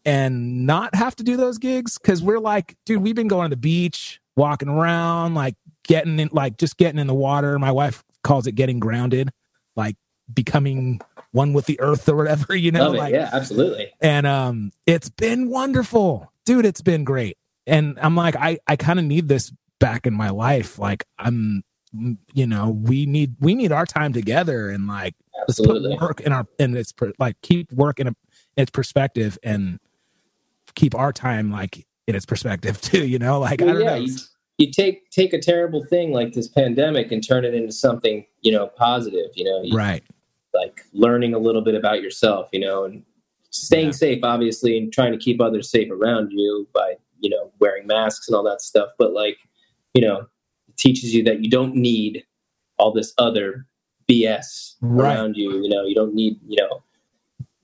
and not have to do those gigs because we're like, dude, we've been going to the beach, walking around, like getting in, like just getting in the water. My wife calls it getting grounded, like becoming one with the earth or whatever, you know, Love it. like, yeah, absolutely. and um, it's been wonderful, dude. It's been great, and I'm like, I I kind of need this back in my life. Like I'm, you know, we need we need our time together, and like let's put work in our in its per- like keep work in a, its perspective and keep our time like in its perspective too you know like i don't yeah, know you, you take take a terrible thing like this pandemic and turn it into something you know positive. You know, you, right like learning a little bit about yourself. You know, and staying Yeah. safe, obviously, and trying to keep others safe around you by you know wearing masks and all that stuff. But like, you know, it teaches you that you don't need all this other BS Right. around you. You know, you don't need you know,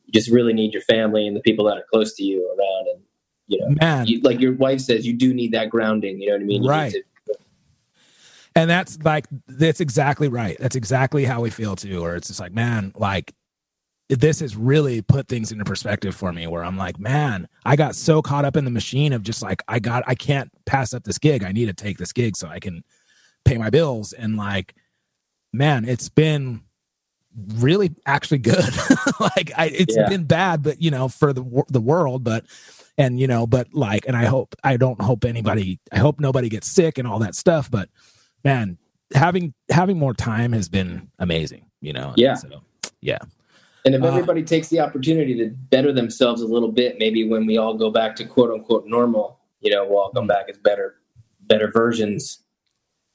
you just really need your family and the people that are close to you around and. You know, man you, like your wife says, you do need that grounding. You know what I mean? You need Right. And that's like that's exactly right. That's exactly how we feel too or it's just like man like this has really put things into perspective for me where i'm like man i got so caught up in the machine of just like i got i can't pass up this gig. I need to take this gig so i can pay my bills. And like man it's been really actually good. Like I, it's Yeah. been bad but you know for the the world but and you know but like and i hope i don't hope anybody i hope nobody gets sick and all that stuff but man having having more time has been amazing you know Yeah. so yeah And if Uh, everybody takes the opportunity to better themselves a little bit, maybe when we all go back to quote unquote normal, you know, we'll all come Mm. back as better, better versions,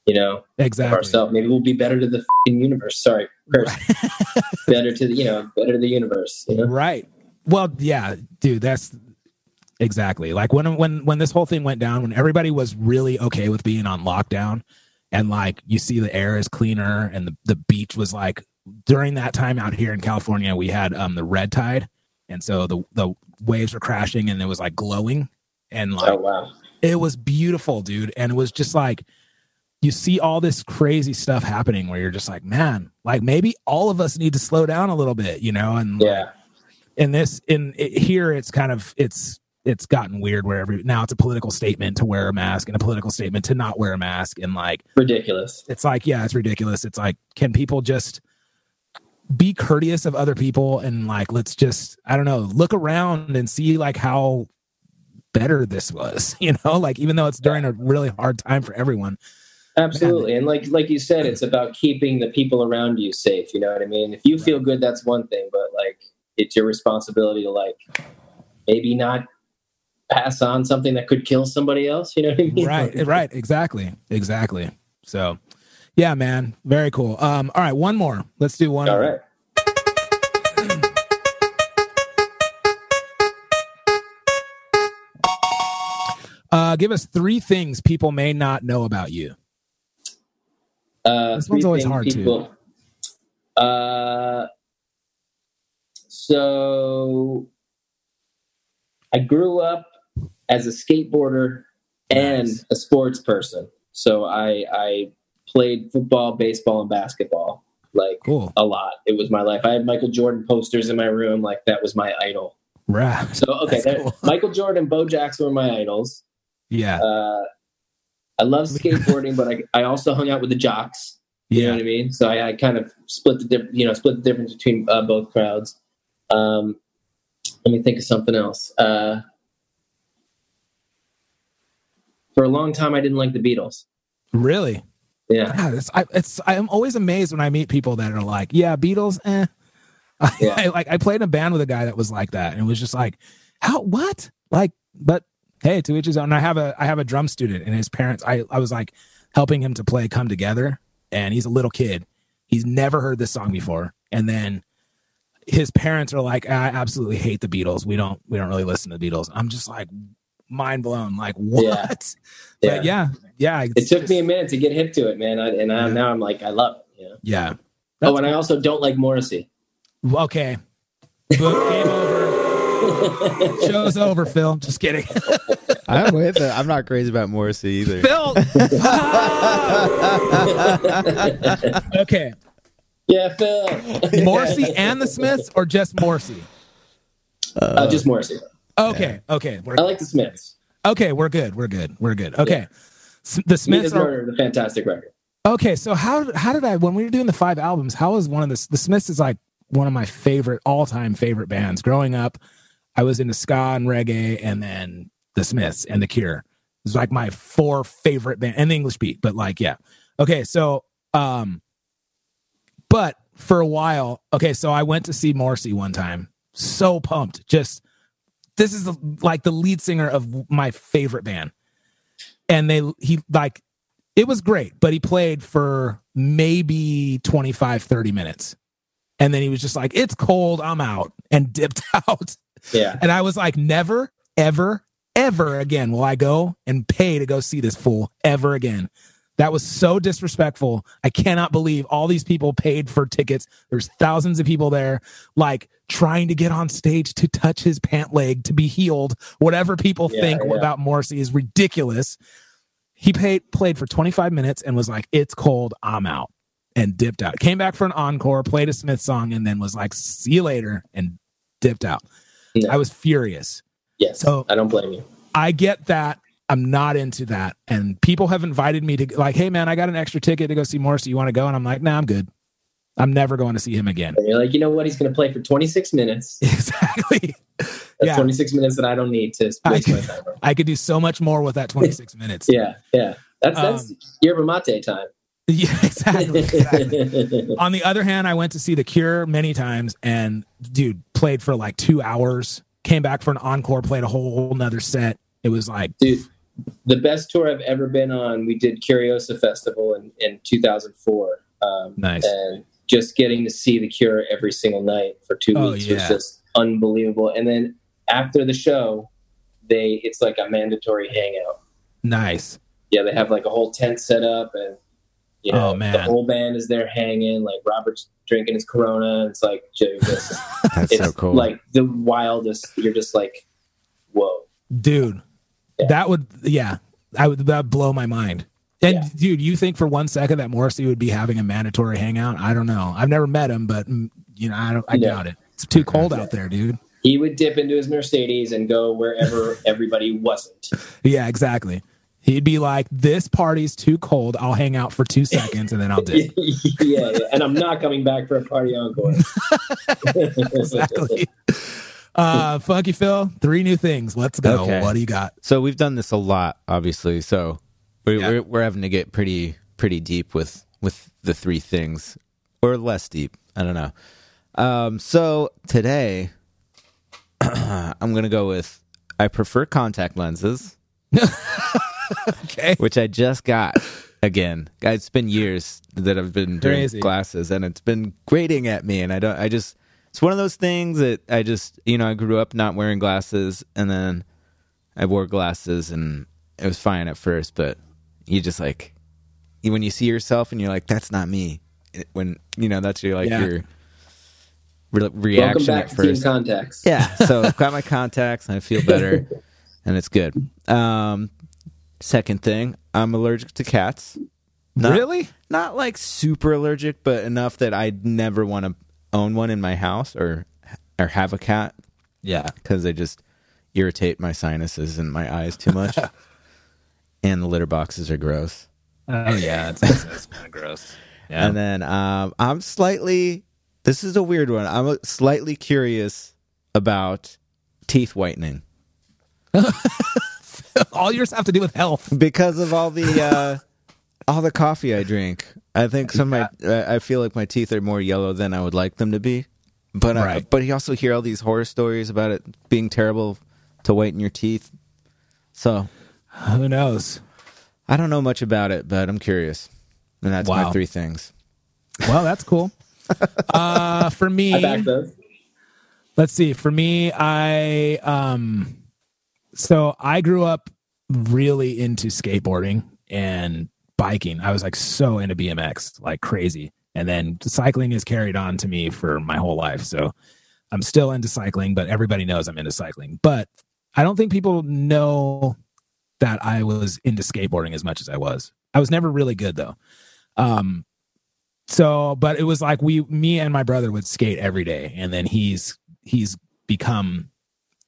you know, of exactly ourselves. Maybe we'll be better to the fing universe. Sorry, curse. better to the, you know, better to the universe. You know? right well yeah dude that's exactly like when when when this whole thing went down when everybody was really okay with being on lockdown and like you see the air is cleaner and the, the beach was like during that time out here in california we had um the red tide and so the the waves were crashing and it was like glowing and like Oh wow. it was beautiful, dude. And it was just like you see all this crazy stuff happening where you're just like, man, like maybe all of us need to slow down a little bit, you know? And Yeah. in this, in it, here, it's kind of it's it's gotten weird where every now it's a political statement to wear a mask and a political statement to not wear a mask, and like Ridiculous. it's like yeah, it's ridiculous. It's like can people just be courteous of other people and like let's just I don't know look around and see like how better this was you know like even though it's during a really hard time for everyone Absolutely. And like like you said, it's about keeping the people around you safe. You know what I mean? If you feel good, that's one thing, but like it's your responsibility to like maybe not pass on something that could kill somebody else. You know what I mean? right right exactly exactly so yeah man very cool um all right one more let's do one All more. right. uh give us three things people may not know about you Uh, This one's always hard, too. Uh, so I grew up as a skateboarder and Nice. a sports person. So I I played football, baseball, and basketball like Cool. a lot. It was my life. I had Michael Jordan posters in my room, like that was my idol. Right. So okay, there, cool. Michael Jordan, and Bo Jackson were my idols. Yeah. Uh, I love skateboarding, but I, I also hung out with the jocks. You know what I mean? So I, I kind of split the you know split the difference between uh, both crowds. Um, let me think of something else. Uh, for a long time, I didn't like the Beatles. Really? Yeah, Yeah, it's I, it's I'm always amazed when I meet people that are like, yeah, Beatles, eh. Yeah. I, like I played in a band with a guy that was like that, and it was just like, how what? Like, but hey, to each his own. And I have a I have a drum student, and his parents. I I was like helping him to play "Come Together," and he's a little kid. He's never heard this song before, and then his parents are like, I absolutely hate the Beatles. We don't we don't really listen to the Beatles. I'm just like mind blown. Like what? Yeah. But yeah, yeah. It took me a minute to get hip to it, man. I, and I, Yeah. now I'm like, I love it. You know? Yeah. Oh, and I also don't like Morrissey. Okay. Book game over. Show's over, Phil. Just kidding. I'm with it. I'm not crazy about Morrissey either. Phil. okay. yeah, Phil. Morrissey and the Smiths or just Morrissey? uh, just Morrissey. Okay. Okay. We're I like the Smiths. okay, we're good. We're good. We're good. Okay. S- The Smiths are the fantastic record. Okay, so how how did I when we were doing the five albums? How was one of the the Smiths is like one of my favorite all time favorite bands. Growing up, I was into ska and reggae, and then the Smiths and the Cure. It was like my four favorite band and the English Beat. But like, yeah, okay. So, um, but for a while, okay. So I went to see Morrissey one time. So pumped! Just this is the, like the lead singer of my favorite band, and they he like it was great, but he played for maybe 25, 30 minutes. And then he was just like, it's cold, I'm out, and dipped out. Yeah. And I was like, never, ever, ever again will I go and pay to go see this fool ever again. That was so disrespectful. I cannot believe all these people paid for tickets. There's thousands of people there, like trying to get on stage to touch his pant leg to be healed. Whatever people Yeah, think yeah. about Morrissey is ridiculous. He paid, played for 25 minutes and was like, "It's cold, I'm out," and dipped out. Came back for an encore, played a Smith song, and then was like, "See you later," and dipped out. No. I was furious. Yes. So- I don't blame you. I get that. I'm not into that. And people have invited me to like, hey man, I got an extra ticket to go see Morrissey. You want to go? And I'm like, nah, I'm good. I'm never going to see him again. And you're like, you know what? He's going to play for 26 minutes. exactly. That's Yeah. 26 minutes that I don't need to I- waste my time. I could do so much more with that 26 minutes. Yeah, yeah. That's that's Um, yerba mate time. Yeah, exactly. exactly. On the other hand, I went to see The Cure many times and dude played for like two hours, came back for an encore, played a whole nother set. It was like, Dude, the best tour I've ever been on, we did Curiosa Festival in, in 2004. Um, Nice. And just getting to see The Cure every single night for two Oh, weeks yeah. was just unbelievable. And then after the show, they it's like a mandatory hangout. nice. Yeah, they have like a whole tent set up and you know Oh, the whole band is there hanging, like Robert's drinking his corona. And it's like this That's it's so cool. like the wildest you're just like whoa dude Yeah. that would yeah i would that would blow my mind. And Yeah. dude you think for one second that morrissey would be having a mandatory hangout? I don't know. I've never met him but mm, you know i don't i No. doubt it. It's too cold out there dude. He would dip into his mercedes and go wherever everybody wasn't. Yeah exactly. He'd be like this party's too cold. I'll hang out for two seconds and then i'll dip. Yeah, yeah and i'm not coming back for a party encore. Exactly uh funky phil three new things let's go Okay. what do you got so we've done this a lot, obviously. So we're, Yeah. we're we're having to get pretty pretty deep with with the three things, or less deep. I don't know. Um, so today, I'm gonna go with I prefer contact lenses, okay which I just got again. It's been years that I've been doing Crazy. glasses, and it's been grating at me. And I don't. I just. It's one of those things that I just. You know, I grew up not wearing glasses, and then I wore glasses, and it was fine at first, but you just like when you see yourself, and you're like, "That's not me." When you know that's your like Yeah. your re- reaction back at to first. Contacts. Yeah, so I've got my contacts and I feel better, and it's good. Um, second thing, I'm allergic to cats. Not- really? Not like super allergic, but enough that I'd never want to own one in my house or or have a cat Yeah. because they just irritate my sinuses and my eyes too much. and the litter boxes are gross. Oh yeah, it's, it's, kind of gross. Yeah. And then um, I'm slightly. This is a weird one. I'm slightly curious about teeth whitening all yours have to do with health. because of all the uh, all the coffee I drink. I think some of my I I feel like my teeth are more yellow than I would like them to be. But I, but you also hear all these horror stories about it being terrible to whiten your teeth. So Who knows? I don't know much about it, but I'm curious. And that's my three things. Well, that's cool. uh, for me, I back those. let's see for me i um so i grew up really into skateboarding and biking. I was like so into bmx like crazy. And then cycling is carried on to me for my whole life. So i'm still into cycling but everybody knows i'm into cycling. But i don't think people know that i was into skateboarding as much as i was. I was never really good though. Um so but it was like we me and my brother would skate every day and then he's he's become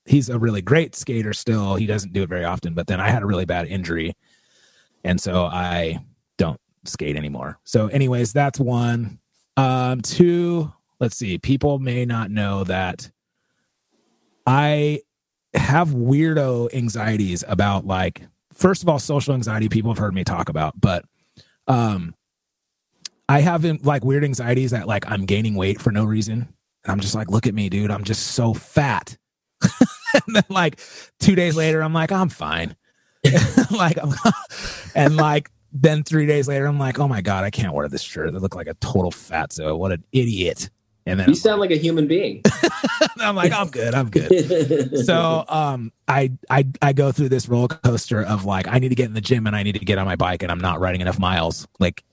he's a really great skater still. He doesn't do it very often but then i had a really bad injury and so i don't skate anymore so anyways that's one um two let's see people may not know that i have weirdo anxieties about like first of all social anxiety people have heard me talk about but um I have like weird anxieties that like I'm gaining weight for no reason. And I'm just like, look at me, dude. I'm just so fat. and then like two days later, I'm like, I'm fine. like, I'm, and like then three days later, I'm like, oh my god, I can't wear this shirt. I look like a total fatso. What an idiot. And then You sound like a human being. I'm like, I'm good. I'm good so um I, I i go through this roller coaster of like i need to get in the gym and i need to get on my bike and i'm not riding enough miles like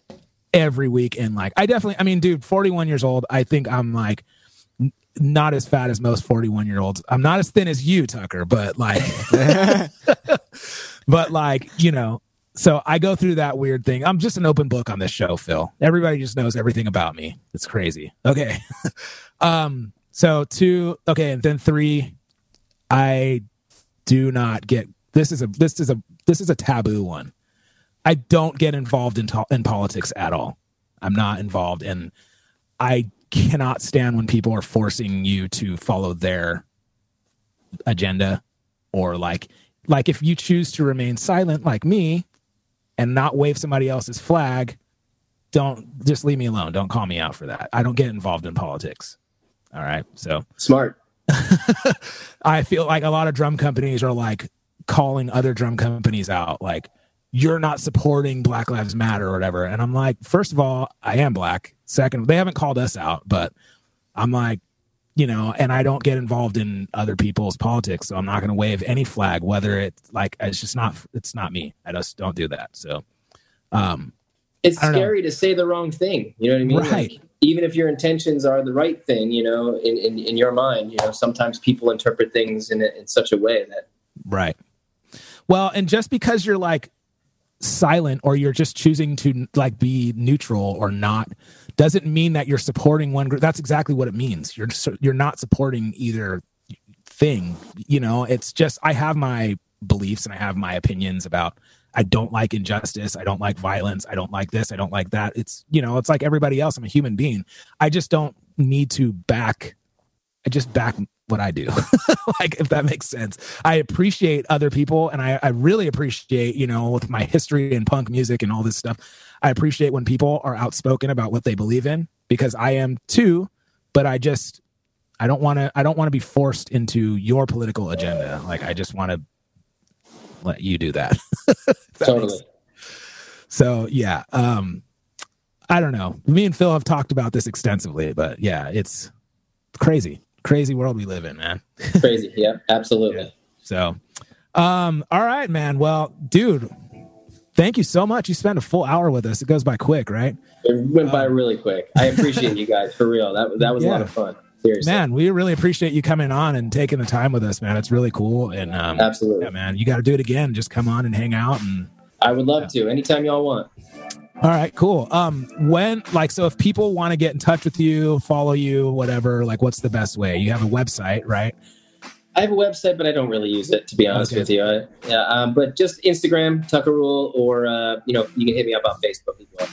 every week and like i definitely i mean dude 41 years old i think i'm like not as fat as most 41 year olds i'm not as thin as you tucker but like but like you know so i go through that weird thing. I'm just an open book on this show phil. Everybody just knows everything about me. It's crazy. Okay. Um so two okay and then three I do not get this is a this is a this is a taboo one. I don't get involved in to, in politics at all. I'm not involved and I cannot stand when people are forcing you to follow their agenda or like like if you choose to remain silent like me and not wave somebody else's flag, don't just leave me alone. Don't call me out for that. I don't get involved in politics. All right. So Smart. I feel like a lot of drum companies are like calling other drum companies out, like, you're not supporting Black Lives Matter or whatever. And I'm like, first of all, I am black. Second, they haven't called us out, but I'm like, you know, and I don't get involved in other people's politics. So I'm not going to wave any flag, whether it's like, it's just not, it's not me. I just don't do that. So, um, It's don't know. scary to say the wrong thing. You know what I mean? Right. Like, even if your intentions are the right thing, you know, in, in, in your mind, you know, sometimes people interpret things in, in such a way that Right. Well, and just because you're like silent or you're just choosing to like be neutral or not doesn't mean that you're supporting one group. That's exactly what it means. You're just, you're not supporting either thing. You know, it's just I have my beliefs and I have my opinions about I don't like injustice, I don't like violence, I don't like this, I don't like that. It's, you know, it's like everybody else. I'm a human being. I just don't need to back I just back what I do. like if that makes sense. I appreciate other people and I, I really appreciate, you know, with my history and punk music and all this stuff, I appreciate when people are outspoken about what they believe in because I am too, but I just I don't want to I don't want to be forced into your political agenda. Like I just want to let you do that. That totally. so yeah, um, I don't know. Me and Phil have talked about this extensively, but yeah, it's crazy, crazy world we live in, man. Crazy. Yeah, absolutely. So, um, all right, man. Well, dude, thank you so much. You spent a full hour with us. It goes by quick, right? It went by really quick. I appreciate you guys for real. That, that was a lot of fun. Seriously. man, we really appreciate you coming on and taking the time with us, man. It's really cool. And um, Absolutely. yeah, man, you got to do it again. Just come on and hang out. And I would love to. Anytime y'all want. all right, cool. Um, when like, so if people want to get in touch with you, follow you, whatever, like, what's the best way? You have a website, right? I have a website, but I don't really use it to be honest Okay. with you. I, yeah, um, but just Instagram, Tucker Rule, or uh, you know, you can hit me up on Facebook as well.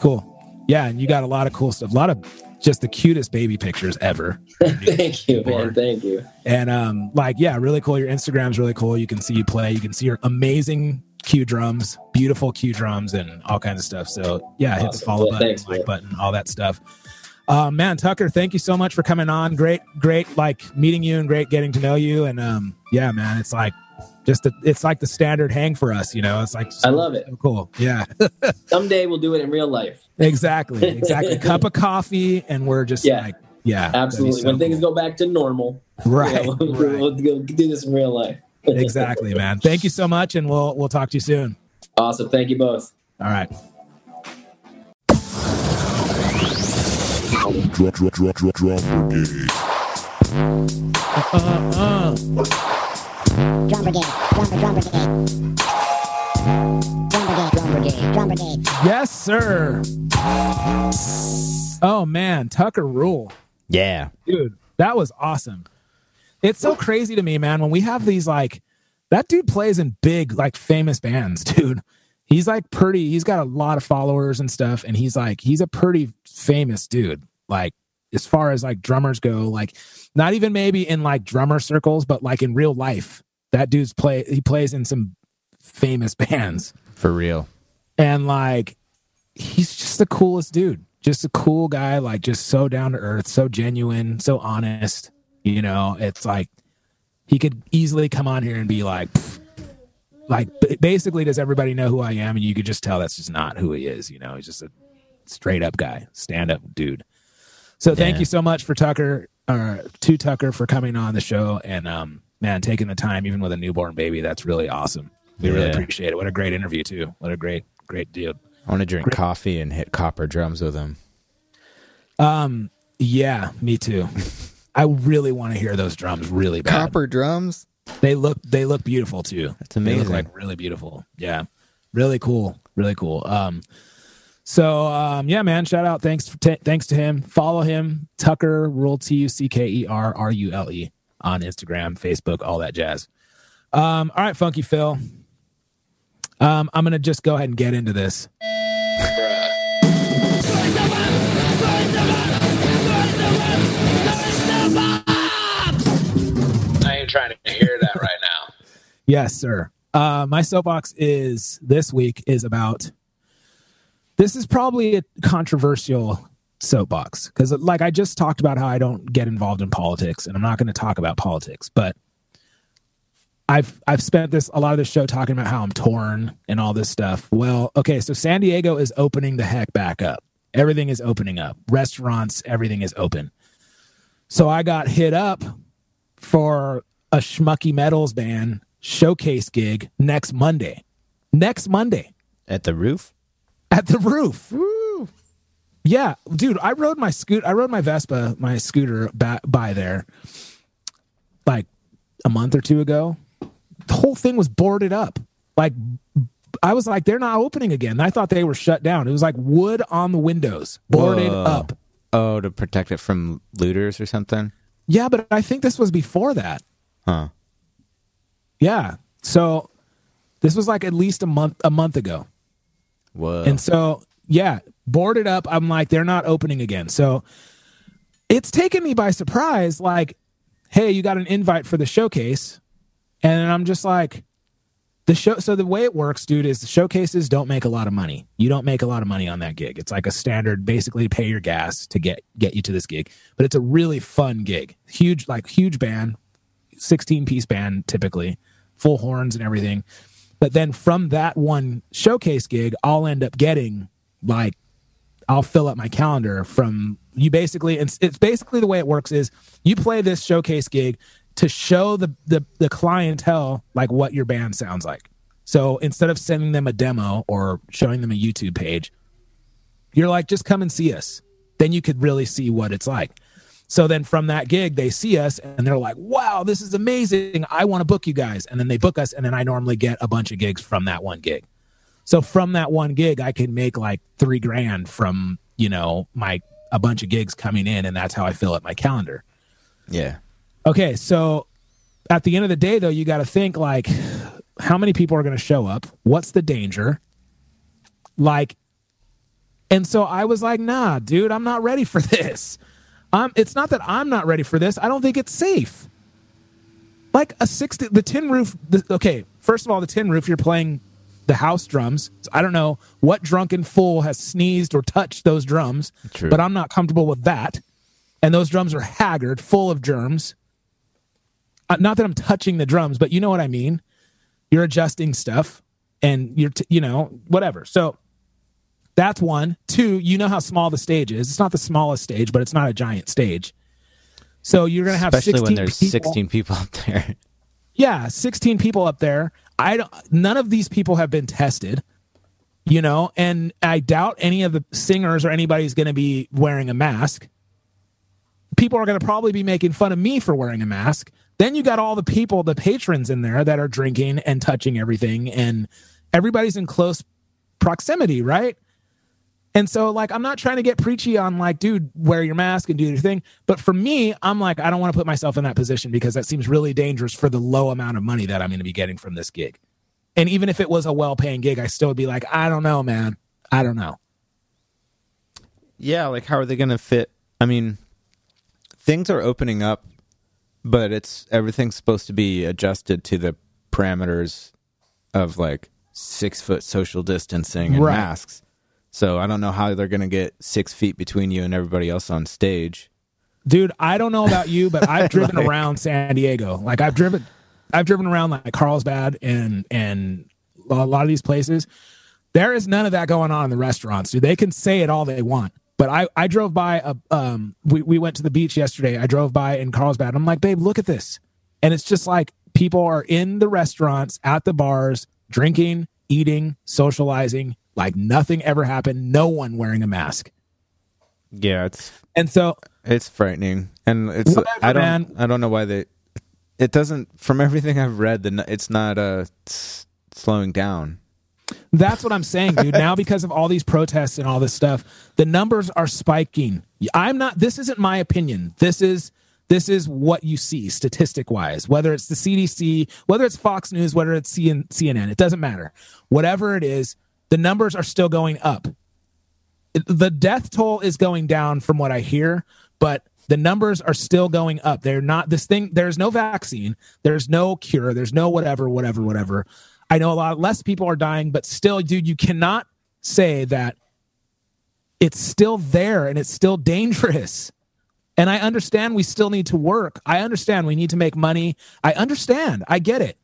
Cool. Yeah, and you got a lot of cool stuff. A lot of just the cutest baby pictures ever. Thank you, man. Thank you. And um, like, yeah, really cool. Your Instagram's really cool. You can see you play. You can see your amazing q drums, beautiful q drums, and all kinds of stuff. So yeah, hit the follow Yeah, button, thanks, like man. button, all that stuff. Uh, man, Tucker, thank you so much for coming on. Great, great, like meeting you and great getting to know you. And um, yeah, man, it's like just it's like the standard hang for us. You know, it's like I love it. so cool. Yeah, Someday we'll do it in real life. exactly, exactly. Cup of coffee, and we're just Yeah. like, yeah, Absolutely. so when things cool. go back to normal, right, yeah, we'll, right. we'll, go do this in real life. exactly, man. Thank you so much, and we'll we'll talk to you soon. awesome. Thank you both. All right. Drum, drum, drum, drum, drum brigade. Uh, uh. Drum brigade, drum, drum brigade. Drum brigade, drum brigade, drum brigade. Yes, sir. Oh man, Tucker Rule, Yeah. dude, that was awesome. It's so crazy to me, man. When we have these like, that dude plays in big, like famous bands, dude. He's like pretty. He's got a lot of followers and stuff, and he's like he's a pretty famous dude. Like as far as like drummers go, like not even maybe in like drummer circles, but like in real life, that dude's play. He plays in some famous bands. For real. and like he's just the coolest dude just a cool guy like just so down to earth so genuine so honest you know it's like he could easily come on here and be like pff, like basically does everybody know who i am and you could just tell that's just not who he is you know he's just a straight up guy stand up dude so thank Yeah. you so much for tucker uh to tucker for coming on the show and um man taking the time even with a newborn baby that's really awesome we really appreciate it what a great interview too what a great great dude I want to drink coffee and hit copper drums with him. Um, yeah, me too. I really want to hear those drums really bad. Copper drums? They look they look beautiful too. That's amazing. They look like really beautiful. Yeah. Really cool. Really cool. Um so um yeah, man, shout out thanks t- thanks to him. Follow him Tucker Rule T U C K E R R U L E on Instagram, Facebook, all that jazz. Um all right, Funky Phil. Um I'm going to just go ahead and get into this. I ain't trying to hear that right now. Yes, sir. Uh, my soapbox is this week is about. This is probably a controversial soapbox because, like, I just talked about how I don't get involved in politics, and I'm not going to talk about politics, but I've I've spent this a lot of this show talking about how I'm torn and all this stuff. Well, okay, so San Diego is opening the heck back up. Everything is opening up. Restaurants, everything is open. So I got hit up for a Schmucky Metals band showcase gig next Monday. Next Monday At the roof? At the roof. Yeah, dude, I rode my scoot. I rode my Vespa, my scooter ba- by there, like a month or two ago. The whole thing was boarded up. Like I was like, they're not opening again. I thought they were shut down. It was like wood on the windows, boarded Whoa. up. Oh, to protect it from looters or something? Yeah, but I think this was before that. Huh. Yeah. So this was like at least a month a month ago. Whoa. And so, yeah, boarded up. I'm like, they're not opening again. So it's taken me by surprise. Like, hey, you got an invite for the showcase. And I'm just like, the show. So the way it works, dude, is the showcases don't make a lot of money. You don't make a lot of money on that gig. It's like a standard, basically pay your gas to get get you to this gig. But it's a really fun gig. Huge, like huge band, 16 piece band typically, full horns and everything. But then from that one showcase gig, I'll end up getting like I'll fill up my calendar from you basically it's, it's basically the way it works is you play this showcase gig to show the, the the clientele like what your band sounds like. So instead of sending them a demo or showing them a YouTube page, you're like just come and see us. Then you could really see what it's like. So then from that gig, they see us and they're like, wow, this is amazing. I want to book you guys. And then they book us. And then I normally get a bunch of gigs from that one gig. So from that one gig, I can make like three grand from, you know, my, a bunch of gigs coming in. And that's how I fill up my calendar. Yeah. Okay. So at the end of the day, though, you got to think like, how many people are going to show up? What's the danger? Like, and so I was like, nah, dude, I'm not ready for this. Um, it's not that I'm not ready for this. I don't think it's safe. Like a 60, the tin roof. The, okay, first of all, the tin roof, you're playing the house drums. So I don't know what drunken fool has sneezed or touched those drums, True. but I'm not comfortable with that. And those drums are haggard, full of germs. Uh, not that I'm touching the drums, but you know what I mean. You're adjusting stuff, and you're, t- you know, whatever. So that's one. Two, you know how small the stage is. It's not the smallest stage, but it's not a giant stage. So you're going to have Especially 16 when there's people. 16 people up there. Yeah, 16 people up there. I don't, none of these people have been tested, you know, and I doubt any of the singers or anybody's going to be wearing a mask. People are going to probably be making fun of me for wearing a mask. Then you got all the people, the patrons in there that are drinking and touching everything, and everybody's in close proximity, right? And so, like, I'm not trying to get preachy on, like, dude, wear your mask and do your thing. But for me, I'm like, I don't want to put myself in that position because that seems really dangerous for the low amount of money that I'm going to be getting from this gig. And even if it was a well paying gig, I still would be like, I don't know, man. I don't know. Yeah, like how are they going to fit? I mean, things are opening up, but it's everything's supposed to be adjusted to the parameters of like six foot social distancing and Right. masks. So I don't know how they're going to get six feet between you and everybody else on stage. Dude, I don't know about you, but I've driven around San Diego. Like I've driven I've driven around like Carlsbad and and a lot of these places. There is none of that going on in the restaurants, dude. They can say it all they want. But I, I drove by a um we, we went to the beach yesterday. I drove by in Carlsbad. I'm like, babe, look at this. And it's just like people are in the restaurants, at the bars, drinking, eating, socializing, like nothing ever happened, no one wearing a mask. Yeah, it's And so it's frightening, and it's Whatever, I don't man. I don't know why they. It doesn't. From everything I've read, the it's not uh slowing down. That's what I'm saying, dude. Now because of all these protests and all this stuff, the numbers are spiking. I'm not this isn't my opinion. This is this is what you see statistic wise, whether it's the CDC, whether it's Fox News, whether it's CNN, it doesn't matter. Whatever it is, the numbers are still going up. The death toll is going down from what I hear, but the numbers are still going up. They're not this thing. There's no vaccine. There's no cure. There's no whatever, whatever, whatever. I know a lot less people are dying, but still, dude, you cannot say that it's still there and it's still dangerous. And I understand we still need to work. I understand we need to make money. I understand. I get it.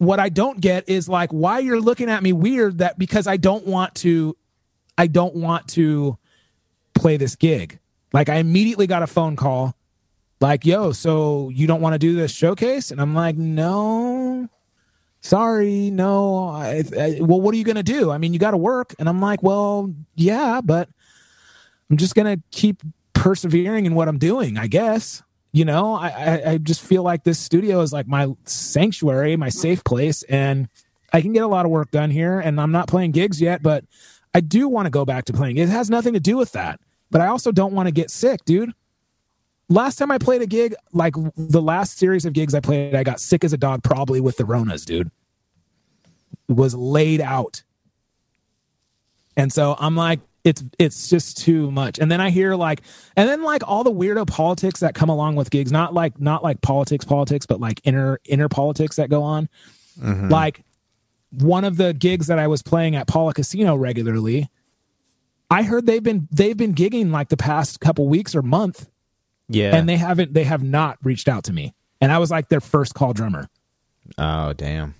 What I don't get is like why you're looking at me weird that because I don't want to I don't want to play this gig. Like I immediately got a phone call like, "Yo, so you don't want to do this showcase?" And I'm like, "No. Sorry, no. I, I, well, what are you going to do? I mean, you got to work." And I'm like, "Well, yeah, but I'm just going to keep persevering in what I'm doing, I guess." You know, I, I I just feel like this studio is like my sanctuary, my safe place, and I can get a lot of work done here. And I'm not playing gigs yet, but I do want to go back to playing. It has nothing to do with that. But I also don't want to get sick, dude. Last time I played a gig, like the last series of gigs I played, I got sick as a dog, probably with the Ronas, dude. Was laid out. And so I'm like, it's it's just too much. And then I hear like, and then like all the weirdo politics that come along with gigs, not like not like politics, politics, but like inner inner politics that go on. Mm-hmm. Like one of the gigs that I was playing at Pala Casino regularly, I heard they've been they've been gigging like the past couple weeks or month, Yeah. and they haven't they have not reached out to me. And I was like their first call drummer. oh damn.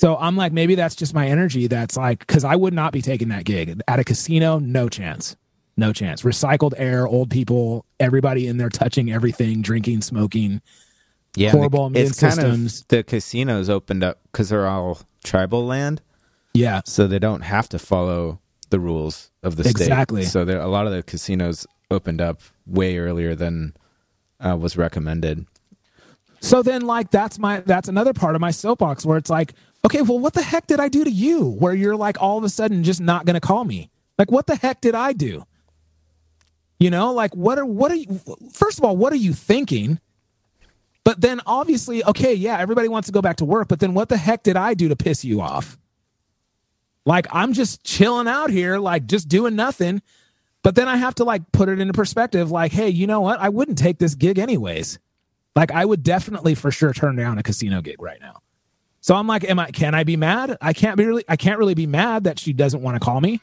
So I'm like, maybe that's just my energy. That's like, because I would not be taking that gig at a casino. No chance. No chance. Recycled air, old people, everybody in there touching everything, drinking, smoking. Yeah. Horrible immune it's kind of the casinos opened up because they're all tribal land, Yeah. so they don't have to follow the rules of the state. Exactly. So there, a lot of the casinos opened up way earlier than uh, was recommended. So then, like, that's my that's another part of my soapbox where it's like, okay, well, what the heck did I do to you? Where you're like all of a sudden just not going to call me? Like, what the heck did I do? You know, like, what are what are you? First of all, what are you thinking? But then, obviously, okay, yeah, everybody wants to go back to work, but then what the heck did I do to piss you off? Like, I'm just chilling out here, like, just doing nothing. But then I have to like put it into perspective, like, hey, you know what? I wouldn't take this gig anyways. Like I would definitely for sure turn down a casino gig right now. So I'm like, am I can I be mad? I can't be really I can't really be mad that she doesn't want to call me.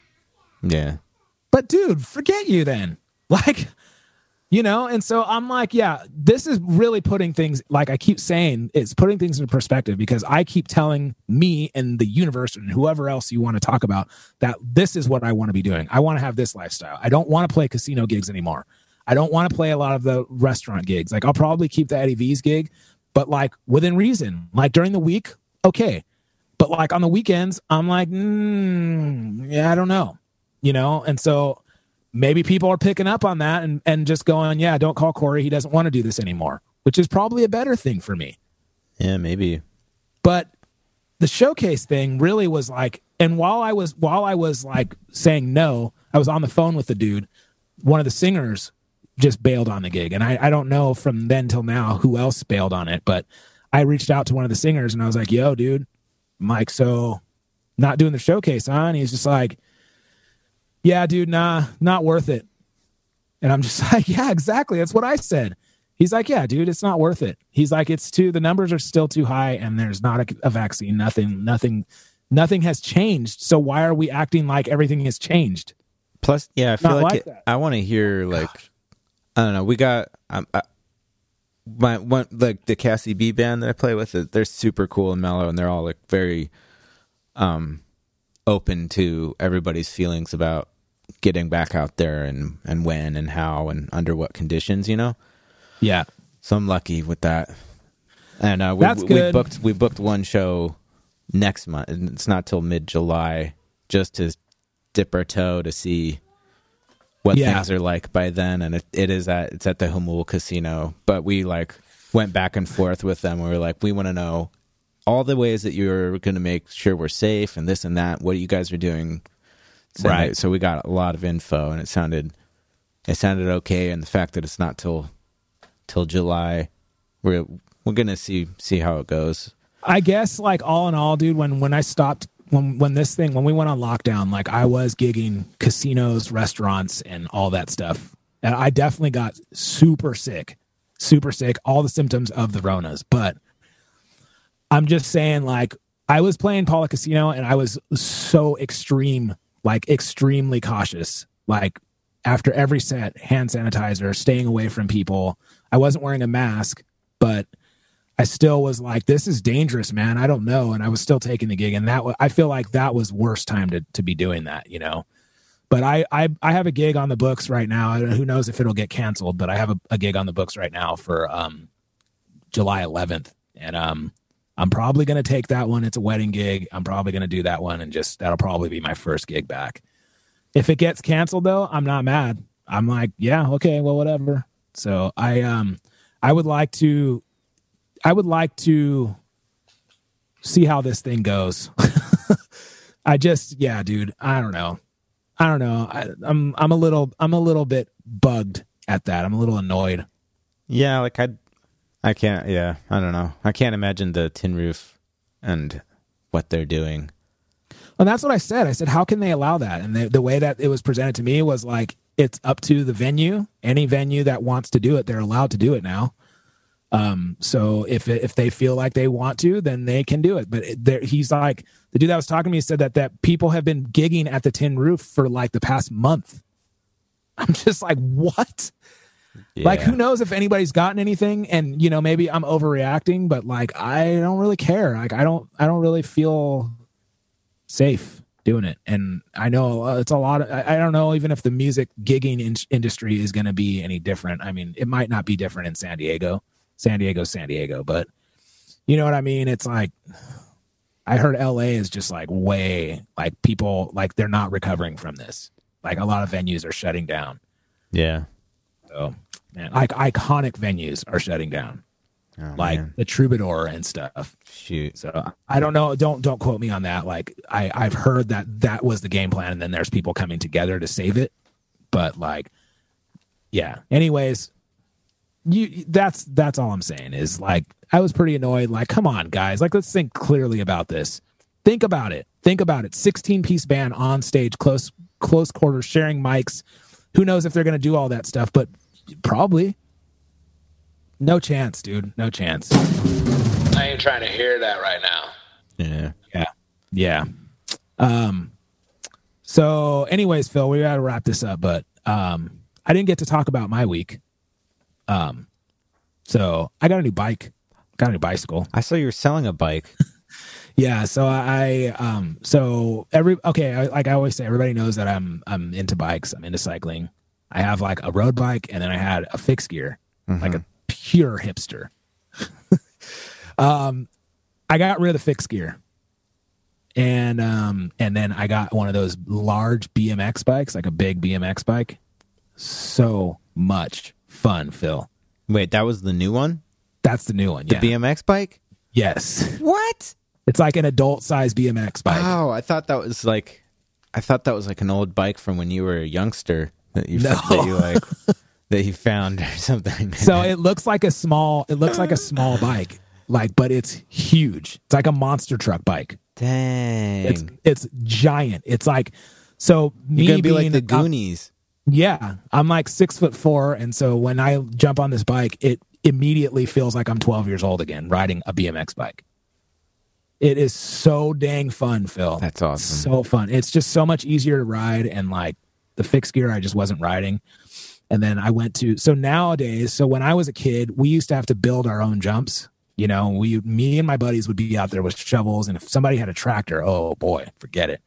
Yeah. But dude, forget you then. Like, you know, and so I'm like, yeah, this is really putting things like I keep saying, it's putting things into perspective because I keep telling me and the universe and whoever else you want to talk about that this is what I want to be doing. I want to have this lifestyle. I don't want to play casino gigs anymore. I don't want to play a lot of the restaurant gigs. Like I'll probably keep the Eddie V's gig, but like within reason. Like during the week, okay. But like on the weekends, I'm like, mm, yeah, I don't know, you know. And so maybe people are picking up on that and and just going, yeah, don't call Korey. He doesn't want to do this anymore, which is probably a better thing for me. Yeah, maybe. But the showcase thing really was like, and while I was while I was like saying no, I was on the phone with the dude. One of the singers just bailed on the gig, and I, I don't know from then till now who else bailed on it, but I reached out to one of the singers and I was like, "Yo, dude, Mike, so not doing the showcase, huh?" And he's just like, "Yeah, dude, nah, not worth it." And I'm just like, "Yeah, exactly. That's what I said." He's like, "Yeah, dude, it's not worth it." He's like, "It's too the numbers are still too high, and there's not a, a vaccine. Nothing, nothing, nothing has changed. So why are we acting like everything has changed?" Plus, yeah, I feel Not like, like it. I want to hear like I don't know. We got um, I, my one like the Cassie B band that I play with. They're super cool and mellow, and they're all like very um open to everybody's feelings about getting back out there and and when and how and under what conditions. You know. Yeah, So I'm lucky with that. And uh, we, That's we booked we booked one show next month. And it's not till mid July, just to dip our toe to see what Yeah. things are like by then. And it, it is at it's at the Jamul Casino. But we like went back and forth with them. We were like, we want to know all the ways that you're going to make sure we're safe and this and that. What you guys are doing, so, Right. So we got a lot of info, and it sounded it sounded okay. And the fact that it's not till till July. We're we're gonna see see how it goes. I guess like all in all, dude, when when I stopped when when this thing when we went on lockdown, like I was gigging casinos, restaurants, and all that stuff, and I definitely got super sick, super sick, all the symptoms of the Ronas. But I'm just saying, like I was playing Pala Casino, and I was so extreme, like extremely cautious, like after every set, hand sanitizer, staying away from people. I wasn't wearing a mask, but I still was like, this is dangerous, man. I don't know. And I was still taking the gig. And that, wa- I feel like that was worst time to, to be doing that, you know? But I, I, I have a gig on the books right now. Who knows if it'll get canceled, but I have a, a gig on the books right now for, um, July 11th. And, um, I'm probably going to take that one. It's a wedding gig. I'm probably going to do that one and just, that'll probably be my first gig back. If it gets canceled though, I'm not mad. I'm like, yeah, okay, well, whatever. So I, um, I would like to I would like to see how this thing goes. I just, yeah, dude. I don't know. I don't know. I, I'm, I'm a little, I'm a little bit bugged at that. I'm a little annoyed. Yeah, like I, I can't. Yeah, I don't know. I can't imagine the tin roof and what they're doing. And that's what I said. I said, how can they allow that? And the, the way that it was presented to me was like, it's up to the venue. Any venue that wants to do it, they're allowed to do it now. Um, so if if they feel like they want to, then they can do it. But there, he's like the dude that was talking to me said that that people have been gigging at the Tin Roof for like the past month. I'm just like, what? Like, who knows if anybody's gotten anything? And you know, maybe I'm overreacting, but like, I don't really care. Like, I don't, I don't really feel safe doing it. And I know uh, it's a lot of, I, I don't know even if the music gigging in- industry is going to be any different. I mean, it might not be different in San Diego. San Diego, San Diego, but you know what I mean? It's like, I heard LA is just like way, like people, like they're not recovering from this. Like a lot of venues are shutting down. Yeah. So, man, like iconic venues are shutting down, Oh, like man. the Troubadour and stuff. shoot. So I don't know. Don't don't quote me on that. Like I I've heard that that was the game plan, and then there's people coming together to save it. But like, yeah. Anyways, you that's that's all I'm saying is like I was pretty annoyed. Like, come on, guys. Like, let's think clearly about this. Think about it. Think about it. 16 piece band on stage, close close quarters, sharing mics. Who knows if they're gonna do all that stuff? But probably. No chance, dude. No chance. I ain't trying to hear that right now. Yeah. Yeah. Yeah. Um so anyways, Phil, we gotta wrap this up, but um I didn't get to talk about my week. Um so I got a new bike. Got a new bicycle. I saw you were selling a bike. Yeah, so I um so every okay, I, like I always say everybody knows that I'm I'm into bikes. I'm into cycling. I have like a road bike and then I had a fixed gear, like a pure hipster. um I got rid of the fixed gear. And um and then I got one of those large BMX bikes, like a big BMX bike. So much fun, Phil. Wait, that was the new one? That's the new one. The Yeah. BMX bike? yes. What? It's like an adult size BMX bike. Oh, I thought that was like I thought that was like an old bike from when you were a youngster that you No. that you like that you found or something. So it looks like a small it looks like a small bike. Like but it's huge. It's like a monster truck bike. Dang. It's it's giant. It's like so me You're gonna be being like the Goonies. Yeah, I'm like six foot four, and so when I jump on this bike, it immediately feels like I'm 12 years old again, riding a BMX bike. It is so dang fun, Phil. That's awesome. So fun. It's just so much easier to ride, and like the fixed gear, I just wasn't riding. And then I went to so nowadays. So when I was a kid, we used to have to build our own jumps. You know, we, me and my buddies would be out there with shovels, and if somebody had a tractor, oh boy, forget it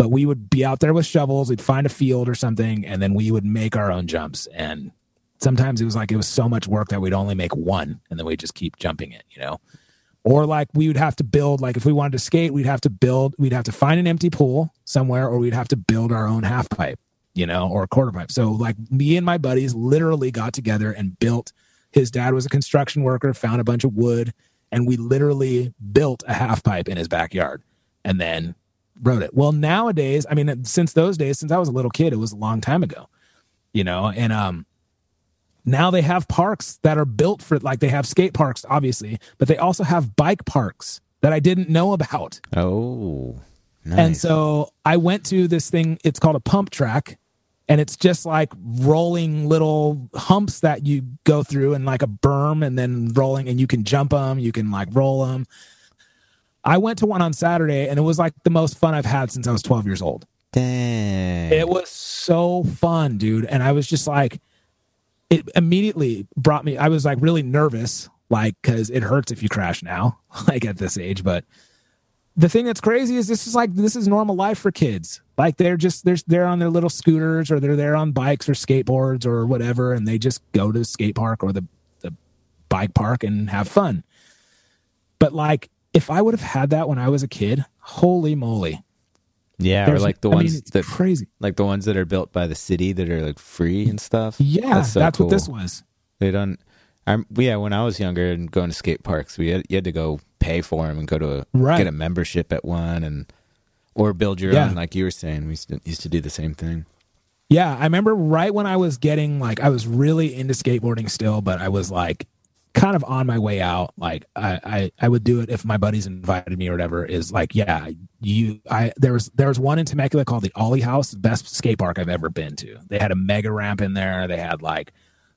but we would be out there with shovels we'd find a field or something and then we would make our own jumps. And sometimes it was like it was so much work that we'd only make one and then we'd just keep jumping it you know? Or like we would have to build like if we wanted to skate we'd have to build we'd have to find an empty pool somewhere or we'd have to build our own half pipe you know or a quarter pipe. So like me and my buddies literally got together and built his dad was a construction worker found a bunch of wood and we literally built a half pipe in his backyard. And then wrote it. Well, nowadays, I mean, since those days, since I was a little kid, it was a long time ago, you know, and um, now they have parks that are built for like they have skate parks, obviously, but they also have bike parks that I didn't know about. Oh. Nice. And so I went to this thing, it's called a pump track. And it's just like rolling little humps that you go through and like a berm and then rolling, and you can jump them, you can like roll them. I went to one on Saturday and it was like the most fun I've had since I was 12 years old. Dang. It was so fun, dude. And I was just like, it immediately brought me, I was like really nervous, like, cause it hurts if you crash now, like at this age. But the thing that's crazy is this is like, this is normal life for kids. Like they're just, they're, they're on their little scooters or they're there on bikes or skateboards or whatever. And they just go to the skate park or the, the bike park and have fun. But like, if I would have had that when I was a kid, holy moly. yeah, or like the I mean, ones it's that crazy. like the ones that are built by the city that are like free and stuff. Yeah, that's, so what cool. this was. They don't. I'm yeah. When I was younger and going to skate parks, we had you had to go pay for them and go to a, Right. get a membership at one and or build your Yeah. own. Like you were saying, we used to, used to do the same thing. Yeah, I remember right when I was getting like I was really into skateboarding still, but I was like kind of on my way out. Like I, I, I would do it if my buddies invited me or whatever. Is like, yeah, you, I there was there was one in Temecula called the Ollie House, best skate park I've ever been to. They had a mega ramp in there. They had like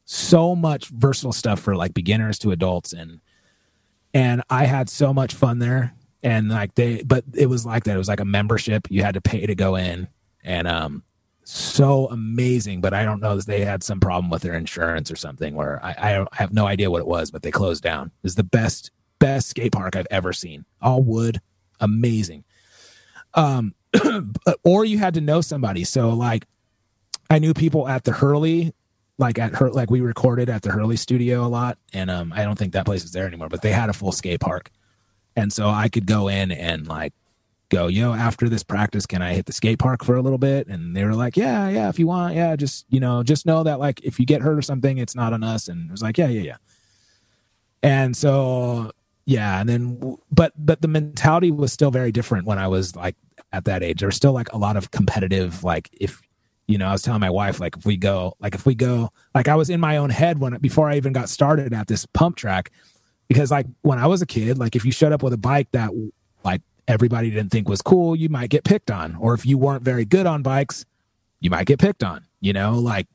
so much versatile stuff for like beginners to adults and and I had so much fun there. And like they, but it was like that. It was like a membership. You had to pay to go in, and um, so amazing. But I don't know if they had some problem with their insurance or something. Where I, I, have no idea what it was, but they closed down. It's the best best skate park I've ever seen. All wood, amazing. Um, or you had to know somebody. So like, I knew people at the Hurley like at her like we recorded at the Hurley studio a lot and um I don't think that place is there anymore but they had a full skate park and so I could go in and like go, yo, after this practice, can I hit the skate park for a little bit? And they were like, yeah, yeah, if you want, yeah, just you know, just know that like if you get hurt or something, it's not on us. And it was like, yeah, yeah, yeah. And so yeah, and then but but the mentality was still very different when I was like at that age. There was still like a lot of competitive like if you know, I was telling my wife like if we go like if we go like I was in my own head when before I even got started at this pump track because like when I was a kid, like if you showed up with a bike that like everybody didn't think was cool, you might get picked on. Or if you weren't very good on bikes, you might get picked on, you know, like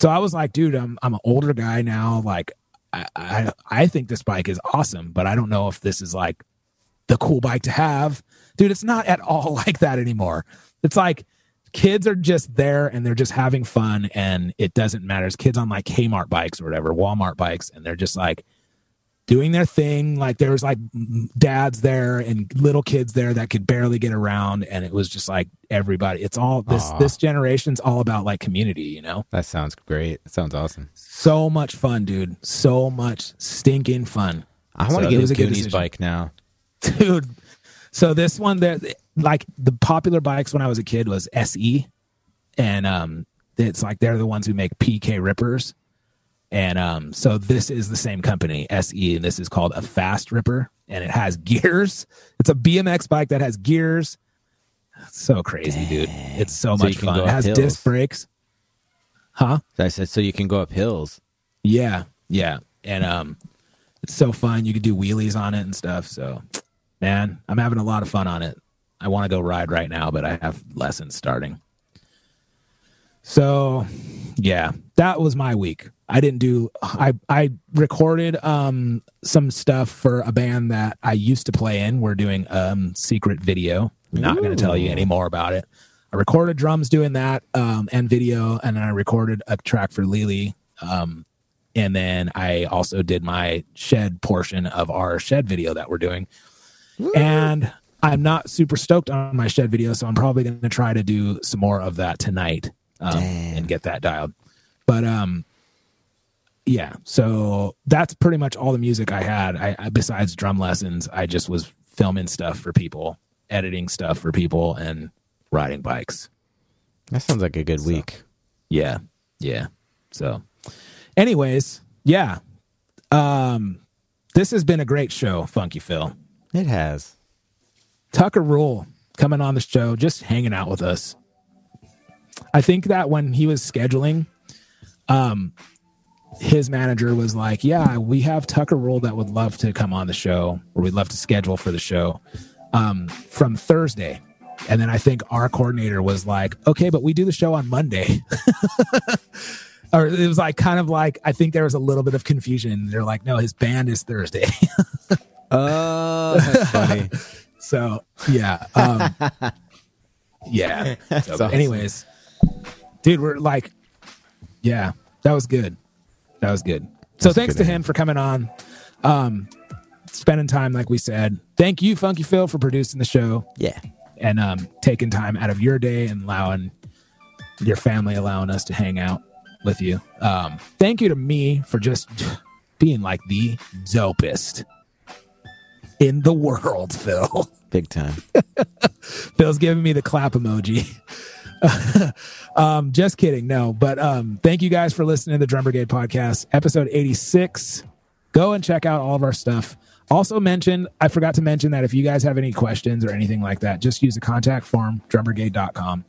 so I was like, dude, I'm I'm an older guy now. Like I, I I think this bike is awesome, but I don't know if this is like the cool bike to have. Dude, it's not at all like that anymore. It's like kids are just there and they're just having fun and it doesn't matter. It's kids on like Kmart bikes or whatever, Walmart bikes, and they're just like doing their thing. Like there was like dads there and little kids there that could barely get around, and it was just like everybody. It's all this Aw. this generation's all about like community, you know. That sounds great. That sounds awesome. So much fun, dude. So much stinking fun. I want to was get a a Goonies decision. bike now. dude. So this one, there, like the popular bikes when I was a kid was SE, and um, it's like they're the ones who make PK Rippers, and um, so this is the same company SE, and this is called a Fast Ripper, and it has gears. It's a BMX bike that has gears. So crazy, dude! It's so, So much fun. It has hills. disc brakes, huh? I said, so you can go up hills. Yeah, yeah, and um, it's so fun. You can do wheelies on it and stuff. So, man, I'm having a lot of fun on it. I want to go ride right now, but I have lessons starting. So, yeah, that was my week. I didn't do. I I recorded um some stuff for a band that I used to play in. We're doing um secret video. Not going to tell you any more about it. I recorded drums doing that um and video, and then I recorded a track for Lily. Um, and then I also did my shed portion of our shed video that we're doing. And I'm not super stoked on my shed video, so I'm probably going to try to do some more of that tonight um, and get that dialed. But um, yeah, so that's pretty much all the music I had. I, I besides drum lessons, I just was filming stuff for people, editing stuff for people, and riding bikes. That sounds like a good week. Yeah. Yeah. So anyways, yeah. Um this has been a great show, Funky Phil. It has. Tucker Rule coming on the show, just hanging out with us. I think that when he was scheduling, um, his manager was like, "Yeah, we have Tucker Rule that would love to come on the show, or we'd love to schedule for the show um, from Thursday." And then I think our coordinator was like, "Okay, but we do the show on Monday." or it was like kind of like I think there was a little bit of confusion. They're like, "No, his band is Thursday." Oh, that's funny. So yeah, um, yeah. So, awesome. anyways, dude, we're like, yeah, that was good. That was good. So That's thanks good to him for coming on, um, spending time like we said. Thank you, Funky Phil, for producing the show yeah. and um, taking time out of your day and allowing your family allowing us to hang out with you. Um, thank you to me for just being like the dopest in the world, Phil. Big time. Phil's giving me the clap emoji. um, just kidding. No, but um, thank you guys for listening to the Drum Brigade podcast, episode 86. Go and check out all of our stuff. Also, mention, I forgot to mention that if you guys have any questions or anything like that, just use the contact form, drumbrigade.com,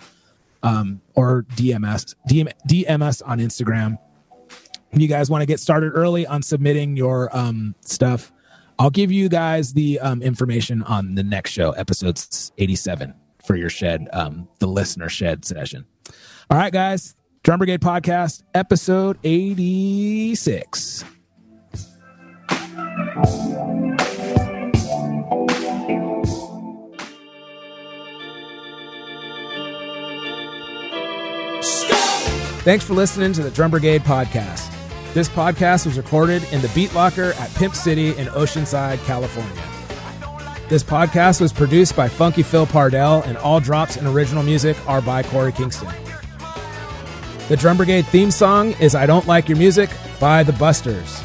um, or DMS, DM, DM us on Instagram. If you guys want to get started early on submitting your um, stuff, I'll give you guys the um, information on the next show, episode 87 for your shed, um, the listener shed session. All right, guys, Drum Brigade podcast, episode 86. Thanks for listening to the Drum Brigade podcast. This podcast was recorded in the Beat Locker at Pimp City in Oceanside, California. This podcast was produced by Funky Phil Pardell, and all drops and original music are by Korey Kingston. The Drum Brigade theme song is I Don't Like Your Music by The Busters.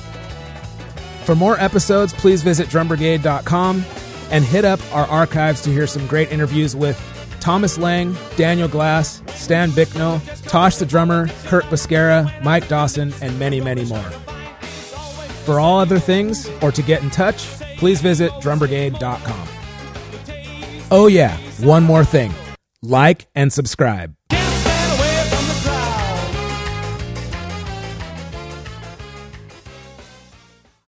For more episodes, please visit drumbrigade.com and hit up our archives to hear some great interviews with Thomas Lang, Daniel Glass, Stan Bicknell, Tosh the Drummer, Kurt Bisquera, Mike Dawson, and many, many more. For all other things, or to get in touch, please visit drumbrigade.com. Oh, yeah, one more thing like and subscribe.